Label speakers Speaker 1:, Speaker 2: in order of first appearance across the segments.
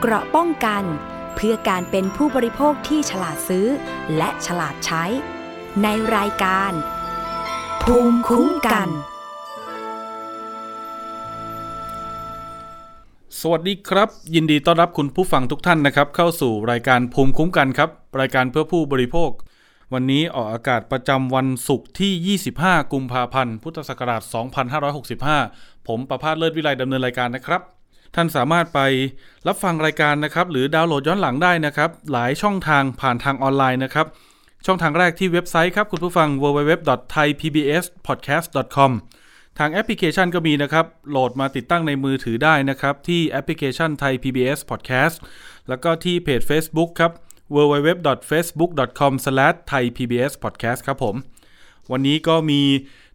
Speaker 1: เกราะป้องกันเพื่อการเป็นผู้บริโภคที่ฉลาดซื้อ และฉลาดใช้ ในรายการ ภูมิคุ้มกัน
Speaker 2: สวัสดีครับ ยินดีต้อนรับคุณผู้ฟังทุกท่านนะครับ เข้าสู่รายการภูมิคุ้มกันครับ รายการเพื่อผู้บริโภค วันนี้ออกอากาศประจำวันศุกร์ที่ 25 กุมภาพันธ์ พุทธศักราช 2565 ผมประพาสเลิศวิไลดำเนินรายการนะครับ ท่านสามารถไปรับฟังรายการนะครับ หรือดาวน์โหลดย้อนหลังได้นะครับ หลายช่องทางผ่านทางออนไลน์นะครับ ช่องทางแรกที่เว็บไซต์ครับ คุณผู้ฟัง www.thaipbspodcast.com ทางแอปพลิเคชันก็มีนะครับ โหลดมาติดตั้งในมือถือได้นะครับ ที่แอปพลิเคชัน Thai PBS Podcast แล้วก็ที่เพจ Facebook ครับ www.facebook.com/thaipbspodcast ครับผม วันนี้ก็มี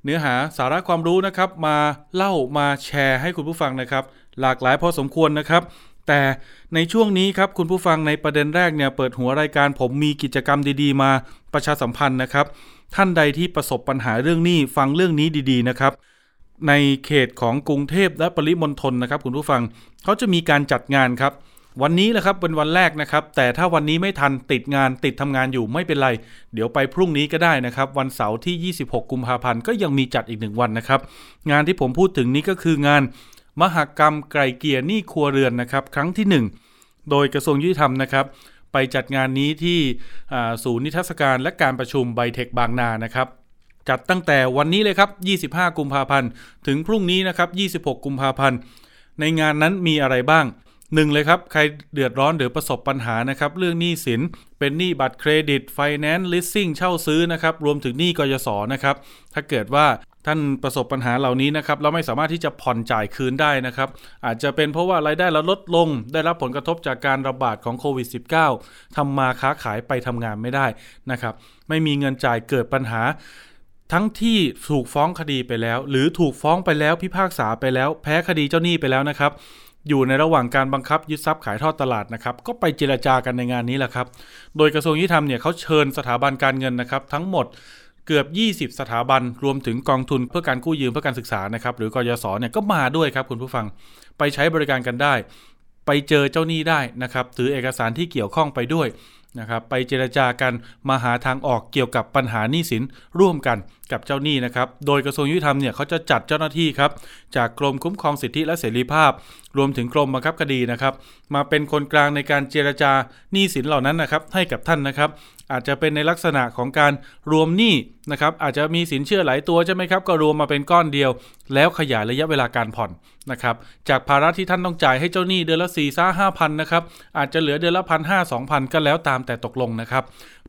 Speaker 2: เนื้อหาสาระความรู้นะครับ มาเล่ามาแชร์ให้คุณผู้ฟังนะครับ หลากหลายพอสมควรนะครับ แต่ในช่วงนี้ครับคุณผู้ฟังในประเด็นแรกเนี่ยเปิดหัวรายการผมมีกิจกรรมดีๆ มาประชาสัมพันธ์นะครับ ท่านใดที่ประสบปัญหาเรื่องนี้ฟังเรื่องนี้ดีๆนะครับในเขตของกรุงเทพและปริมณฑลนะครับคุณผู้ฟังเขาจะมีการจัดงานครับ วันนี้แหละครับเป็นวันแรกนะครับ แต่ถ้าวันนี้ไม่ทันติดงานติดทำงานอยู่ไม่เป็นไร เดี๋ยวไปพรุ่งนี้ก็ได้นะครับ วันเสาร์ที่ 26 กุมภาพันธ์ก็ยังมีจัดอีกหนึ่งวันนะครับ งานที่ผมพูดถึงนี้ก็คืองาน มหกรรมไกลเกลี่ยหนี้ครัวเรือนนะครับ ครั้งที่ 1 โดยกระทรวงยุติธรรมนะครับ ไปจัดงานนี้ที่ศูนย์นิทรรศการและการประชุมไบเทคบางนานะครับจัดตั้งแต่วันนี้เลยครับ 25 กุมภาพันธ์ ถึงพรุ่งนี้นะครับ 26 กุมภาพันธ์ ในงานนั้นมีอะไรบ้างหนึ่งเลยครับ ใครเดือดร้อนหรือประสบปัญหานะครับ เรื่องหนี้สิน เป็นหนี้บัตรเครดิต ไฟแนนซ์ ลิสซิ่ง เช่าซื้อนะครับ รวมถึงหนี้กยศนะครับ ถ้าเกิดว่า ท่านประสบปัญหาเหล่านี้นะครับเราไม่สามารถที่จะผ่อนจ่ายคืนได้นะครับ อาจจะเป็นเพราะว่ารายได้เราลดลง ได้รับผลกระทบจากการระบาดของโควิด -19 ทำมาค้าขายไปทำงานไม่ได้นะครับ ไม่มีเงินจ่ายเกิดปัญหา ทั้งที่ถูกฟ้องคดีไปแล้ว หรือถูกฟ้องไปแล้วพิพากษาไปแล้ว แพ้คดีเจ้าหนี้ไปแล้วนะครับ อยู่ในระหว่างการบังคับยึดทรัพย์ขายทอดตลาดนะครับ ก็ไปเจรจากันในงานนี้แหละครับ โดยกระทรวงยุติธรรมเนี่ยเขาเชิญสถาบันการเงินนะครับ ทั้งหมด เกือบ 20 สถาบันรวมถึงกองทุนเพื่อการกู้ยืมเพื่อการศึกษานะครับหรือกยศเนี่ยก็มาด้วยครับคุณผู้ฟังไปใช้บริการกันได้ ไปเจอเจ้าหนี้ได้นะครับถือเอกสารที่เกี่ยวข้องไปด้วยนะครับไปเจรจากันมาหาทางออกเกี่ยวกับปัญหาหนี้สินร่วมกันกับเจ้าหนี้นะครับ โดยกระทรวงยุติธรรมเนี่ยเขาจะจัดเจ้าหน้าที่ครับจากกรมคุ้มครองสิทธิและเสรีภาพ รวมถึงกรมบังคับคดีนะครับ มาเป็นคนกลางในการเจรจาหนี้สินเหล่านั้นนะครับ ให้กับท่านนะครับ อาจจะเป็นในลักษณะของการรวมหนี้นะครับ อาจจะมีสินเชื่อหลายตัวใช่ไหมครับ ก็รวมมาเป็นก้อนเดียว แล้วขยายระยะเวลาการผ่อนนะครับ จากภาระที่ท่านต้องจ่ายให้เจ้าหนี้เดือนละ4ี่ซ่าห้าพันนะครับ อาจจะเหลือเดือนละพันห้าสองพันก็แล้วตามแต่ตกลงนะครับ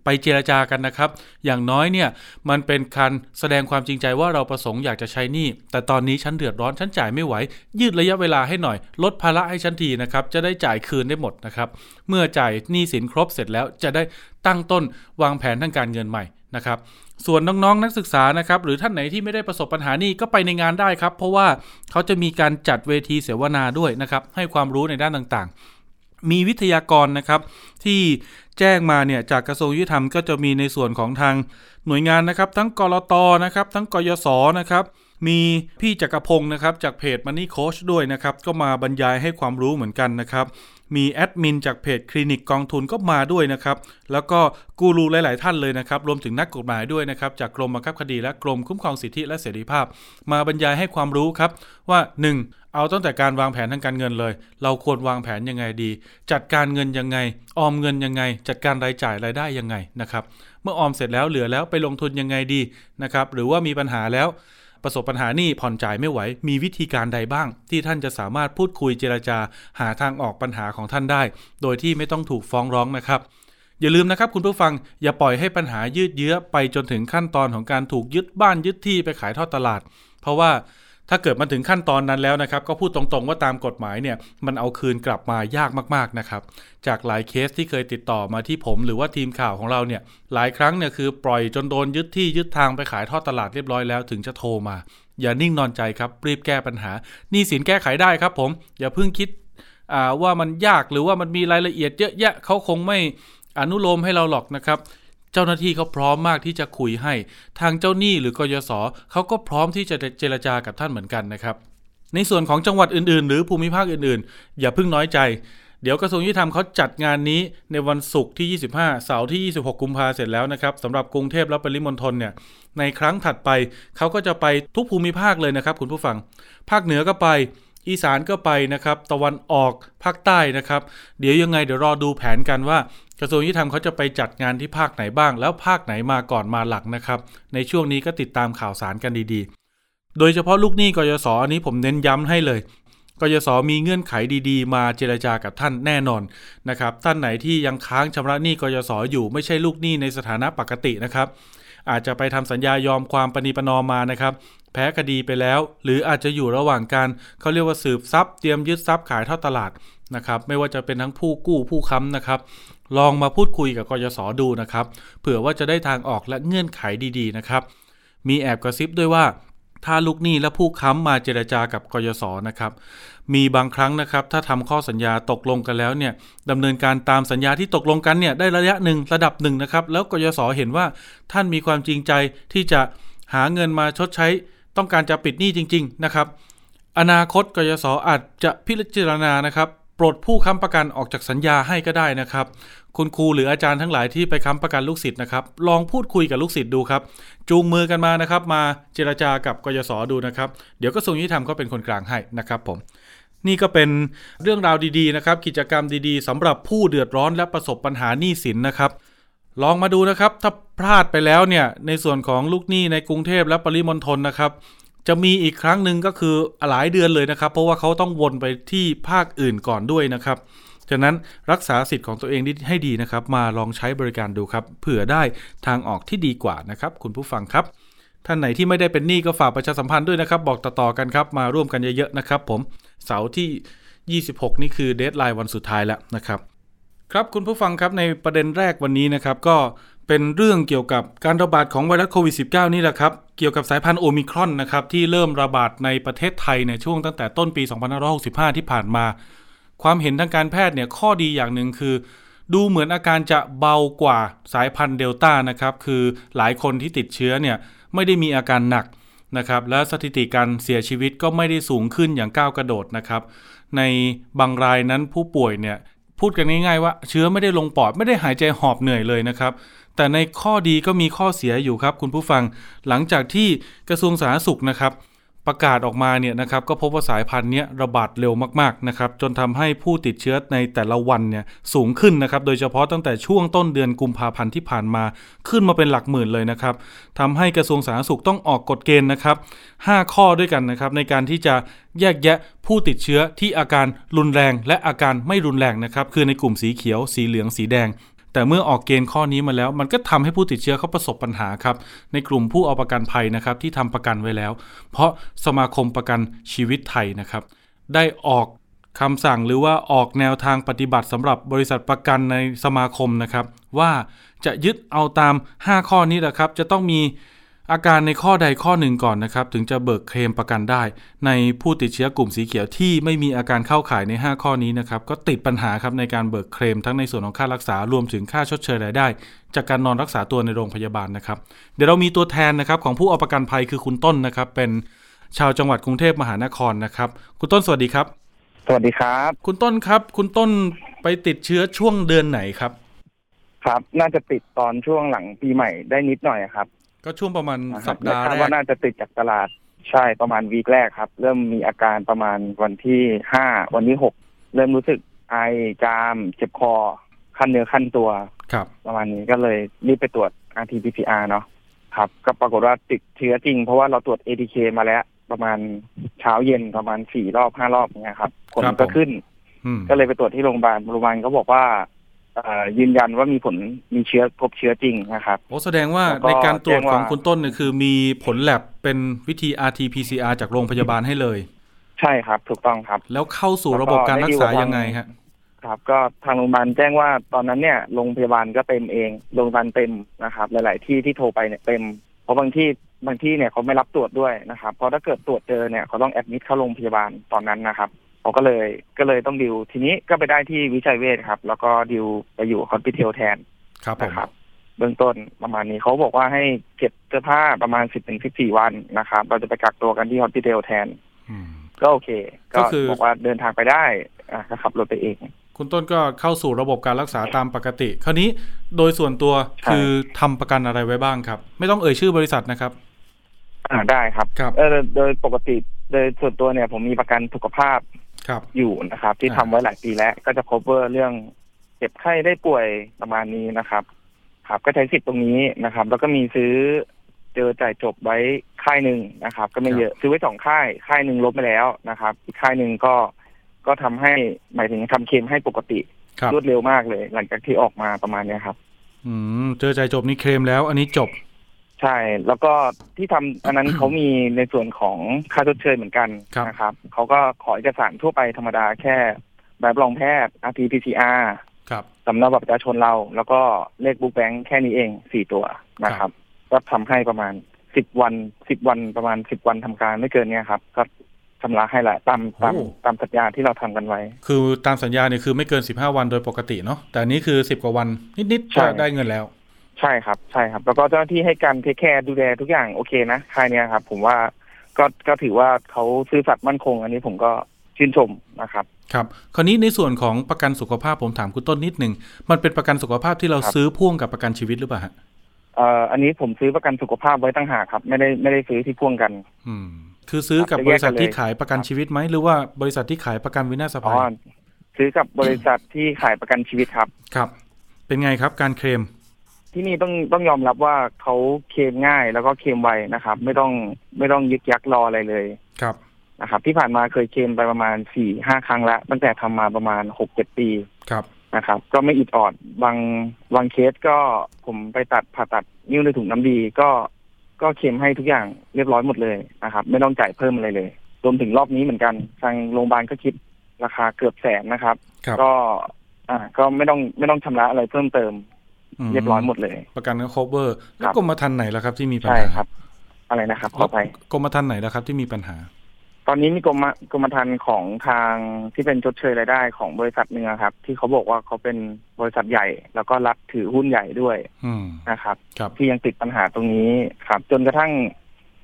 Speaker 2: ไปเจรจากันนะครับ อย่างน้อยเนี่ยมันเป็นการแสดงความจริงใจว่าเราประสงค์อยากจะใช้หนี้แต่ตอนนี้ฉันเดือดร้อนฉันจ่ายไม่ไหว ยืดระยะเวลาให้หน่อย ลดภาระให้ฉันทีนะครับ จะได้จ่ายคืนได้หมดนะครับเมื่อจ่ายหนี้สินครบเสร็จแล้วจะได้ตั้งต้นวางแผนทางการเงินใหม่นะครับส่วนน้องๆนนักศึกษานะครับหรือท่านไหนที่ไม่ได้ประสบปัญหานี้ก็ไปในงานได้ครับ เพราะว่าเขาจะมีการจัดเวทีเสวนาด้วยนะครับให้ความรู้ในด้านต่างๆ มีวิทยากรนะครับที่แจ้งมาเนี่ยจากกระทรวงยุติธรรมก็จะมีในส่วนของทางหน่วยงานนะครับ ทั้งกรตนะครับทั้งกยศนะครับมีพี่จักรพงศ์นะครับจากเพจ Money Coach ด้วยนะครับ ก็มาบรรยายให้ความรู้เหมือนกันนะครับ มีแอดมินจากเพจคลินิกกองทุนก็มาด้วยนะครับ แล้วก็กูรูหลาย ๆ ท่านเลยนะครับ รวมถึงนักกฎหมายด้วยนะครับ จากกรมบังคับคดีและกรมคุ้มครองสิทธิและเสรีภาพ มาบรรยายให้ความรู้ครับว่า 1. เอาตั้งแต่การวางแผนทางการเงินเลย เราควรวางแผนยังไงดี จัดการเงินยังไง ออมเงินยังไง จัดการรายจ่ายรายได้ยังไงนะครับ เมื่อออมเสร็จแล้วเหลือแล้วไปลงทุนยังไงดีนะครับ หรือว่ามีปัญหาแล้วประสบปัญหานี่ผ่อนจ่ายไม่ไหว มีวิธีการใดบ้าง ที่ท่านจะสามารถพูดคุยเจรจา หาทางออกปัญหาของท่านได้ โดยที่ไม่ต้องถูกฟ้องร้องนะครับ อย่าลืมนะครับคุณผู้ฟังอย่าปล่อยให้ปัญหายืดเยื้อไปจนถึงขั้นตอนของการถูกยึดบ้านยึดที่ไปขายทอดตลาด เพราะว่า ถ้าเกิดมาถึงขั้นตอนนั้นแล้วนะครับ ก็พูดตรงๆว่าตามกฎหมายเนี่ยมันเอาคืนกลับมายากมากๆนะครับ จากหลายเคสที่เคยติดต่อมาที่ผม หรือว่าทีมข่าวของเราเนี่ยหลายครั้งเนี่ยคือปล่อยจนโดนยึดที่ยึดทางไปขายทอดตลาดเรียบร้อยแล้วถึงจะโทรมา อย่านิ่งนอนใจครับรีบแก้ปัญหานี้สินแก้ไขได้ครับ ผม อย่าเพิ่งคิดว่ามันยากหรือว่ามันมีรายละเอียดเยอะแยะเขาคงไม่อนุโลมให้เราหรอกนะครับ เจ้าหน้าที่เขาพร้อมมากที่จะคุยให้ ทางเจ้าหนี้หรือกยศเขาก็พร้อมที่จะเจรจากับท่านเหมือนกันนะครับในส่วนของจังหวัดอื่นๆ หรือภูมิภาคอื่นๆ อย่าเพิ่งน้อยใจ เดี๋ยวกระทรวงยุติธรรมเขาจัดงานนี้ในวันศุกร์ที่ 25 เสาร์ที่ 26 กุมภาเสร็จแล้วนะครับสำหรับกรุงเทพและปริมณฑลเนี่ยในครั้งถัดไปเขาก็จะไปทุกภูมิภาคเลยนะครับ คุณผู้ฟัง ภาคเหนือก็ไปอีสานก็ไปนะครับ ตะวันออกภาคใต้นะครับ เดี๋ยวยังไงเดี๋ยวรอดูแผนกันว่า กระทรวงยุติธรรมเขาจะไปจัดงานที่ภาคไหนบ้าง แล้วภาคไหนมาก่อนมาหลังนะครับ ในช่วงนี้ก็ติดตามข่าวสารกันดีๆ โดยเฉพาะลูกหนี้กยศอันนี้ผมเน้นย้ำให้เลยกยศมีเงื่อนไขดีๆ มาเจรจากับท่านแน่นอนนะครับท่านไหนที่ยังค้างชำระหนี้กยศอยู่ไม่ใช่ลูกหนี้ในสถานะปกตินะครับ อาจจะไปทำสัญญายอมความปณีปนอมมานะครับ แพ้คดีไปแล้ว หรืออาจจะอยู่ระหว่างการเขาเรียกว่าสืบทรัพย์เตรียมยึดทรัพย์ขายท่าตลาดนะครับ ไม่ว่าจะเป็นทั้งผู้กู้ผู้ค้ำนะครับ ลองมาพูดคุยกับกยศดูนะครับ เผื่อว่าจะได้ทางออกและเงื่อนไขดีๆนะครับ มีแอบกระซิบด้วยว่า ถ้าลูกหนี้และผู้ค้ำมาเจรจากับกยศนะครับ มีบางครั้งนะครับ ถ้าทำข้อสัญญาตกลงกันแล้วเนี่ยดำเนินการตามสัญญาที่ตกลงกันเนี่ยได้ระยะหนึ่งระดับหนึ่งนะครับ แล้วกยศเห็นว่าท่านมีความจริงใจที่จะหาเงินมาชดใช้ ต้องการจะปิดหนี้จริง ๆ นะครับ อนาคตกยศอาจจะพิจารณานะครับ ปลดผู้ค้ำประกันออกจากสัญญาให้ก็ได้นะครับ คุณครูหรืออาจารย์ทั้งหลายที่ไปค้ำประกันลูกศิษย์นะครับ ลองพูดคุยกับลูกศิษย์ดูครับ จูงมือกันมานะครับ มาเจรจากับกยศดูนะครับ เดี๋ยวก็ทรวงยุติธรรมก็เป็นคนกลางให้นะครับผมนี่ก็เป็นเรื่องราวดีๆนะครับ กิจกรรมดีๆสำหรับผู้เดือดร้อนและประสบปัญหาหนี้สินนะครับ ลองมาดูนะครับ ถ้าพลาดไปแล้วเนี่ยในส่วนของลูกหนี้ในกรุงเทพและปริมณฑลนะครับ จะมีอีกครั้งหนึ่งก็คือหลายเดือนเลยนะครับ เพราะว่าเขาต้องวนไปที่ภาคอื่นก่อนด้วยนะครับฉะนั้นรักษาสิทธิ์ของตัวเองให้ดีนะครับ มาลองใช้บริการดูครับเผื่อได้ทางออกที่ดีกว่านะครับ คุณผู้ฟังครับ ท่านไหนที่ไม่ได้เป็นหนี้ก็ฝากประชาสัมพันธ์ด้วยนะครับ บอกต่อๆกันครับ มาร่วมกันเยอะๆนะครับ ผมเสาร์ที่ 26 นี่คือ deadline วันสุดท้ายแล้วนะครับ ครับคุณผู้ฟังครับในประเด็นแรกวันนี้นะครับ ก็ เป็นเรื่องเกี่ยวกับการระบาดของไวรัสโควิด -19 นี่แหละครับ เกี่ยวกับสายพันธุ์โอมิครอนนะครับ ที่เริ่มระบาดในประเทศไทยในช่วงตั้งแต่ต้นปี 2565 ที่ผ่านมา ความเห็นทางการแพทย์เนี่ยข้อดีอย่างหนึ่งคือ ดูเหมือนอาการจะเบากว่าสายพันธุ์เดลต้านะครับ คือหลายคนที่ติดเชื้อเนี่ยไม่ได้มีอาการหนักนะครับ และสถิติการเสียชีวิตก็ไม่ได้สูงขึ้นอย่างก้าวกระโดดนะครับ ในบางรายนั้นผู้ป่วยเนี่ยพูดกันง่ายๆว่าเชื้อไม่ได้ลงปอดไม่ได้หายใจหอบเหนื่อยเลยนะครับ แต่ในข้อดีก็มีข้อเสียอยู่ครับคุณผู้ฟัง หลังจากที่กระทรวงสาธารณสุขนะครับ ประกาศออกมาเนี่ยนะครับก็พบว่าสายพันธุ์นี้ระบาดเร็วมากๆนะครับจนทำให้ผู้ติดเชื้อในแต่ละวันเนี่ยสูงขึ้นนะครับโดยเฉพาะตั้งแต่ช่วงต้นเดือนกุมภาพันธ์ที่ผ่านมาขึ้นมาเป็นหลักหมื่นเลยนะครับทำให้กระทรวงสาธารณสุขต้องออกกฎเกณฑ์นะครับ 5 ข้อด้วยกันนะครับในการที่จะแยกแยะผู้ติดเชื้อที่อาการรุนแรงและอาการไม่รุนแรงนะครับคือในกลุ่มสีเขียว สีเหลืองสีแดง แต่เมื่อออกเกณฑ์ข้อนี้มาแล้ว มันก็ทำให้ผู้ติดเชื้อเขาประสบปัญหาครับ ในกลุ่มผู้เอาประกันภัยนะครับที่ทำประกันไว้แล้ว เพราะสมาคมประกันชีวิตไทยนะครับ ได้ออกคำสั่งหรือว่าออกแนวทางปฏิบัติสำหรับบริษัทประกันในสมาคมนะครับ ว่าจะยึดเอาตาม 5 ข้อนี้แหละครับ จะต้องมี อาการในข้อใดข้อหนึ่งก่อนนะครับ ถึงจะเบิกเคลมประกันได้ ในผู้ติดเชื้อกลุ่มสีเขียวที่ไม่มีอาการเข้าข่ายใน 5 ข้อนี้นะครับ ก็ติดปัญหาครับในการเบิกเคลมทั้งในส่วนของค่ารักษารวมถึงค่าชดเชยรายได้ จากการนอนรักษาตัวในโรงพยาบาลนะครับ เดี๋ยวเรามีตัวแทนนะครับของผู้เอาประกันภัยคือคุณต้นนะครับ เป็นชาวจังหวัดกรุงเทพมหานครนะครับ คุณต้นสวัสดีครับ
Speaker 3: สวัสดีครับ
Speaker 2: คุณต้นครับ คุณต้นไปติดเชื้อช่วงเดือนไหนครับ
Speaker 3: ครับ น่าจะติดตอนช่วงหลังปีใหม่ได้นิดหน่อยครับ
Speaker 2: ก็ช่วงประมาณ
Speaker 3: นะค
Speaker 2: สั
Speaker 3: รับ
Speaker 2: ปดาห์
Speaker 3: คาด
Speaker 2: แร
Speaker 3: ว่ากน่าจะติดจากตลาดใช่ประมาณวีคแรกครับ เริ่มมีอาการประมาณวันที่ห้าวันที่หกเริ่มรู้สึกไอจาม เจ็บคอขั้นเนื้อขั้นตัว
Speaker 2: ครับ
Speaker 3: ประมาณนี้ก็เลยรีบไปตรวจ RT-PCR เนาะครับ ก็ปรากฏว่าติดเชื้อจริง เพราะว่าเราตรวจ ATK มาแล้ว ประมาณเช้าเย็นประมาณสี่รอบห้ารอบเนี้ยครับผล
Speaker 2: ครับ
Speaker 3: ก็
Speaker 2: ผม
Speaker 3: ขึ้น
Speaker 2: อืม
Speaker 3: ก็เลยไปตรวจที่โรงพยาบาลโรงพยาบาลเขาบอกว่าเอ่อ ยืนยันว่ามีผลมีเชื้อพบเชื้อจริงนะครับ
Speaker 2: โอ้แสดงว่า
Speaker 3: แล้วก็
Speaker 2: ในการตรวจ
Speaker 3: แจ้งว่า
Speaker 2: ของคุณต้นเนี่ยคือมีผลแลบเป็นวิธี RT-PCR จากโรงพยาบาลให้เลย
Speaker 3: ใช่ครับ ถูกต้องครับ
Speaker 2: แล้วเข้าสู่ระบบการรักษายังไงฮะ
Speaker 3: ครับก็ทางโรงพยาบาลแจ้งว่าตอนนั้นเนี่ยโรงพยาบาลก็เต็มเองโรงพยาบาลเต็มนะครับ หลาย ๆ ที่ที่โทรไปเนี่ยเต็ม เพราะบางที่บางที่เนี่ยเขาไม่รับตรวจด้วยนะครับเพราะถ้าเกิดตรวจเจอเนี่ยเขาต้องแอดมิดเข้าโรงพยาบาลตอนนั้นนะครับ เขาก็เลยก็เลยต้องดิวทีนี้ก็ไปได้ที่วิชัยเวชครับ แล้วก็ดิวไปอยู่คอนพิเทลแทน
Speaker 2: ครับผม
Speaker 3: นะครับ เบื้องต้นประมาณนี้เขาบอกว่าให้เก็บเสื้อผ้าประมาณสิบถึงสิบสี่วันนะครับ เราจะไปกักตัวกันที่ฮอสพิทอลแทน
Speaker 2: อืม
Speaker 3: ก็โอเค
Speaker 2: ก็
Speaker 3: ก็
Speaker 2: คือ
Speaker 3: บอกว่าเดินทางไปได้อะก็ขับรถไปเอง
Speaker 2: คุณต้นก็เข้าสู่ระบบการรักษาตามปกติ คราวนี้โดยส่วนตัว
Speaker 3: ใช่
Speaker 2: คือทำประกันอะไรไว้บ้างครับ ไม่ต้องเอ่ยชื่อบริษัทนะครับ
Speaker 3: อ่าได้ครับ
Speaker 2: ครับ
Speaker 3: เออโดยปกติโดยส่วนตัวเนี่ยผมมีประกันสุขภาพ
Speaker 2: ครับ
Speaker 3: อยู่นะครับ ที่
Speaker 2: อ่า
Speaker 3: ทำไว้หลายปีแล้วก็จะ cover เรื่องเจ็บไข้ได้ป่วยประมาณนี้นะครับ ครับ ก็ใช้สิทธิ์ตรงนี้นะครับ แล้วก็มีซื้อเจอจ่ายจบไว้ค่ายหนึ่งนะครับ ก็ไม่เยอะซื้อไว้สองค่ายค่ายหนึ่งลบไปแล้วนะครับ อีกค่ายหนึ่งก็ก็ทำให้หมายถึงทำเคลมให้ปกติ
Speaker 2: ครับ
Speaker 3: รวดเร็วมากเลย หลังจากที่ออกมาประมาณเนี้ยครับ
Speaker 2: อืมเจอใจจบนี่เคลมแล้ว อันนี้จบ
Speaker 3: ใช่ แล้วก็ที่ทำอันนั้นเขามีในส่วนของค่าชดเชยเหมือนกัน
Speaker 2: ครับ
Speaker 3: นะครับเขาก็ขอเอกสารทั่วไปธรรมดาแค่แบบรองแพทย์ RT-PCR
Speaker 2: ครับ
Speaker 3: สำเนาบัตรประชาชนเรา แล้วก็เลขบุ๊กแบงค์แค่นี้เองสี่ตัวนะครับก็ทำให้ประมาณสิบวันสิบวันประมาณสิบวันทำการไม่เกินเนี้ยครับก็ชำระให้แหละตามตาม
Speaker 2: โอ้
Speaker 3: ตามสัญญาที่เราทำกันไว้
Speaker 2: คือตามสัญญาเนี่ยคือไม่เกิน15วันโดยปกติเนาะแต่อันนี้คือ10กว่าวันนิดๆ
Speaker 3: ใช่
Speaker 2: ก็ได้เงินแล้ว
Speaker 3: ใช่ครับใช่ครับ แล้วก็เจ้าหน้าที่ให้การเทคแคร์ดูแลทุกอย่างโอเคนะค่ายเนี้ยครับ ผมว่าก็ก็ถือว่าเขาซื่อสัตย์มั่นคง อันนี้ผมก็ชื่นชมนะครับ
Speaker 2: ครับคราวนี้ในส่วนของประกันสุขภาพผมถามคุณต้นนิดหนึ่งมันเป็นประกันสุขภาพที่เรา
Speaker 3: ครับ
Speaker 2: ซื้อพ่วงกับประกันชีวิตหรือเปล่าฮะ
Speaker 3: เอ่ออันนี้ผมซื้อประกันสุขภาพไว้ตั้งหากครับ ไม่ได้ไม่ได้ซื้อที่พ่วงกัน
Speaker 2: อืม คือซื้อกับ
Speaker 3: ครับ
Speaker 2: บริษัท
Speaker 3: จะแยกกันเลย
Speaker 2: ที่ขายประกันชีวิตไหมหรือว่าบริษัทที่ขายประกันวินาศ
Speaker 3: อ๋
Speaker 2: ภั
Speaker 3: อยซื้อกับบริษัทที่ขายประกันชีวิตครับ
Speaker 2: ครับ เป็นไงครับการเคลม
Speaker 3: ที่นี่ต้องต้องยอมรับว่าเขาเคลมง่ายแล้วก็เคลมไวนะครับ ไม่ต้องไม่ต้องยึกยักรออะไรเลย
Speaker 2: ครับ
Speaker 3: นะครับ ที่ผ่านมาเคยเคลมไปประมาณสี่ห้าครั้งแล้วตั้งแต่ทำมาประมาณหกเจ็ดปี
Speaker 2: ครับ
Speaker 3: นะครับ ก็ไม่อิดออดบางบางเคสก็ผมไปตัดผ่าตัดนิ้วในถุงน้ำดีก็ก็เคลมให้ทุกอย่างเรียบร้อยหมดเลยนะครับ ไม่ต้องจ่ายเพิ่มอะไรเลยรวมถึงรอบนี้เหมือนกัน ทางโรงพยาบาลก็คิดราคาเกือบแสนนะครับ
Speaker 2: ครับ
Speaker 3: ก็อ่าก็ไม่ต้องไม่ต้องชำระอะไรเพิ่มเติม
Speaker 2: ม
Speaker 3: เรียบร้อยหมดเลย
Speaker 2: ประกันก็ cover แล้วกรมธรรม์ไหนล่ะครับที่มีปัญ
Speaker 3: ใช่
Speaker 2: หา
Speaker 3: ครับ อะไรนะครับขอไป
Speaker 2: กรมธรรม์ไหนล่ะครับที่มีปัญหา
Speaker 3: ตอนนี้มีกรมกรมธรรม์ของทางที่เป็นชดเชยรายได้ของบริษัทหนึ่งอะครับ ที่เขาบอกว่าเขาเป็นบริษัทใหญ่ แล้วก็รัฐถือหุ้นใหญ่ด้วย
Speaker 2: อืม
Speaker 3: นะครับ
Speaker 2: ครับ
Speaker 3: ที่ยังติดปัญหาตรงนี้ครับ จนกระทั่ง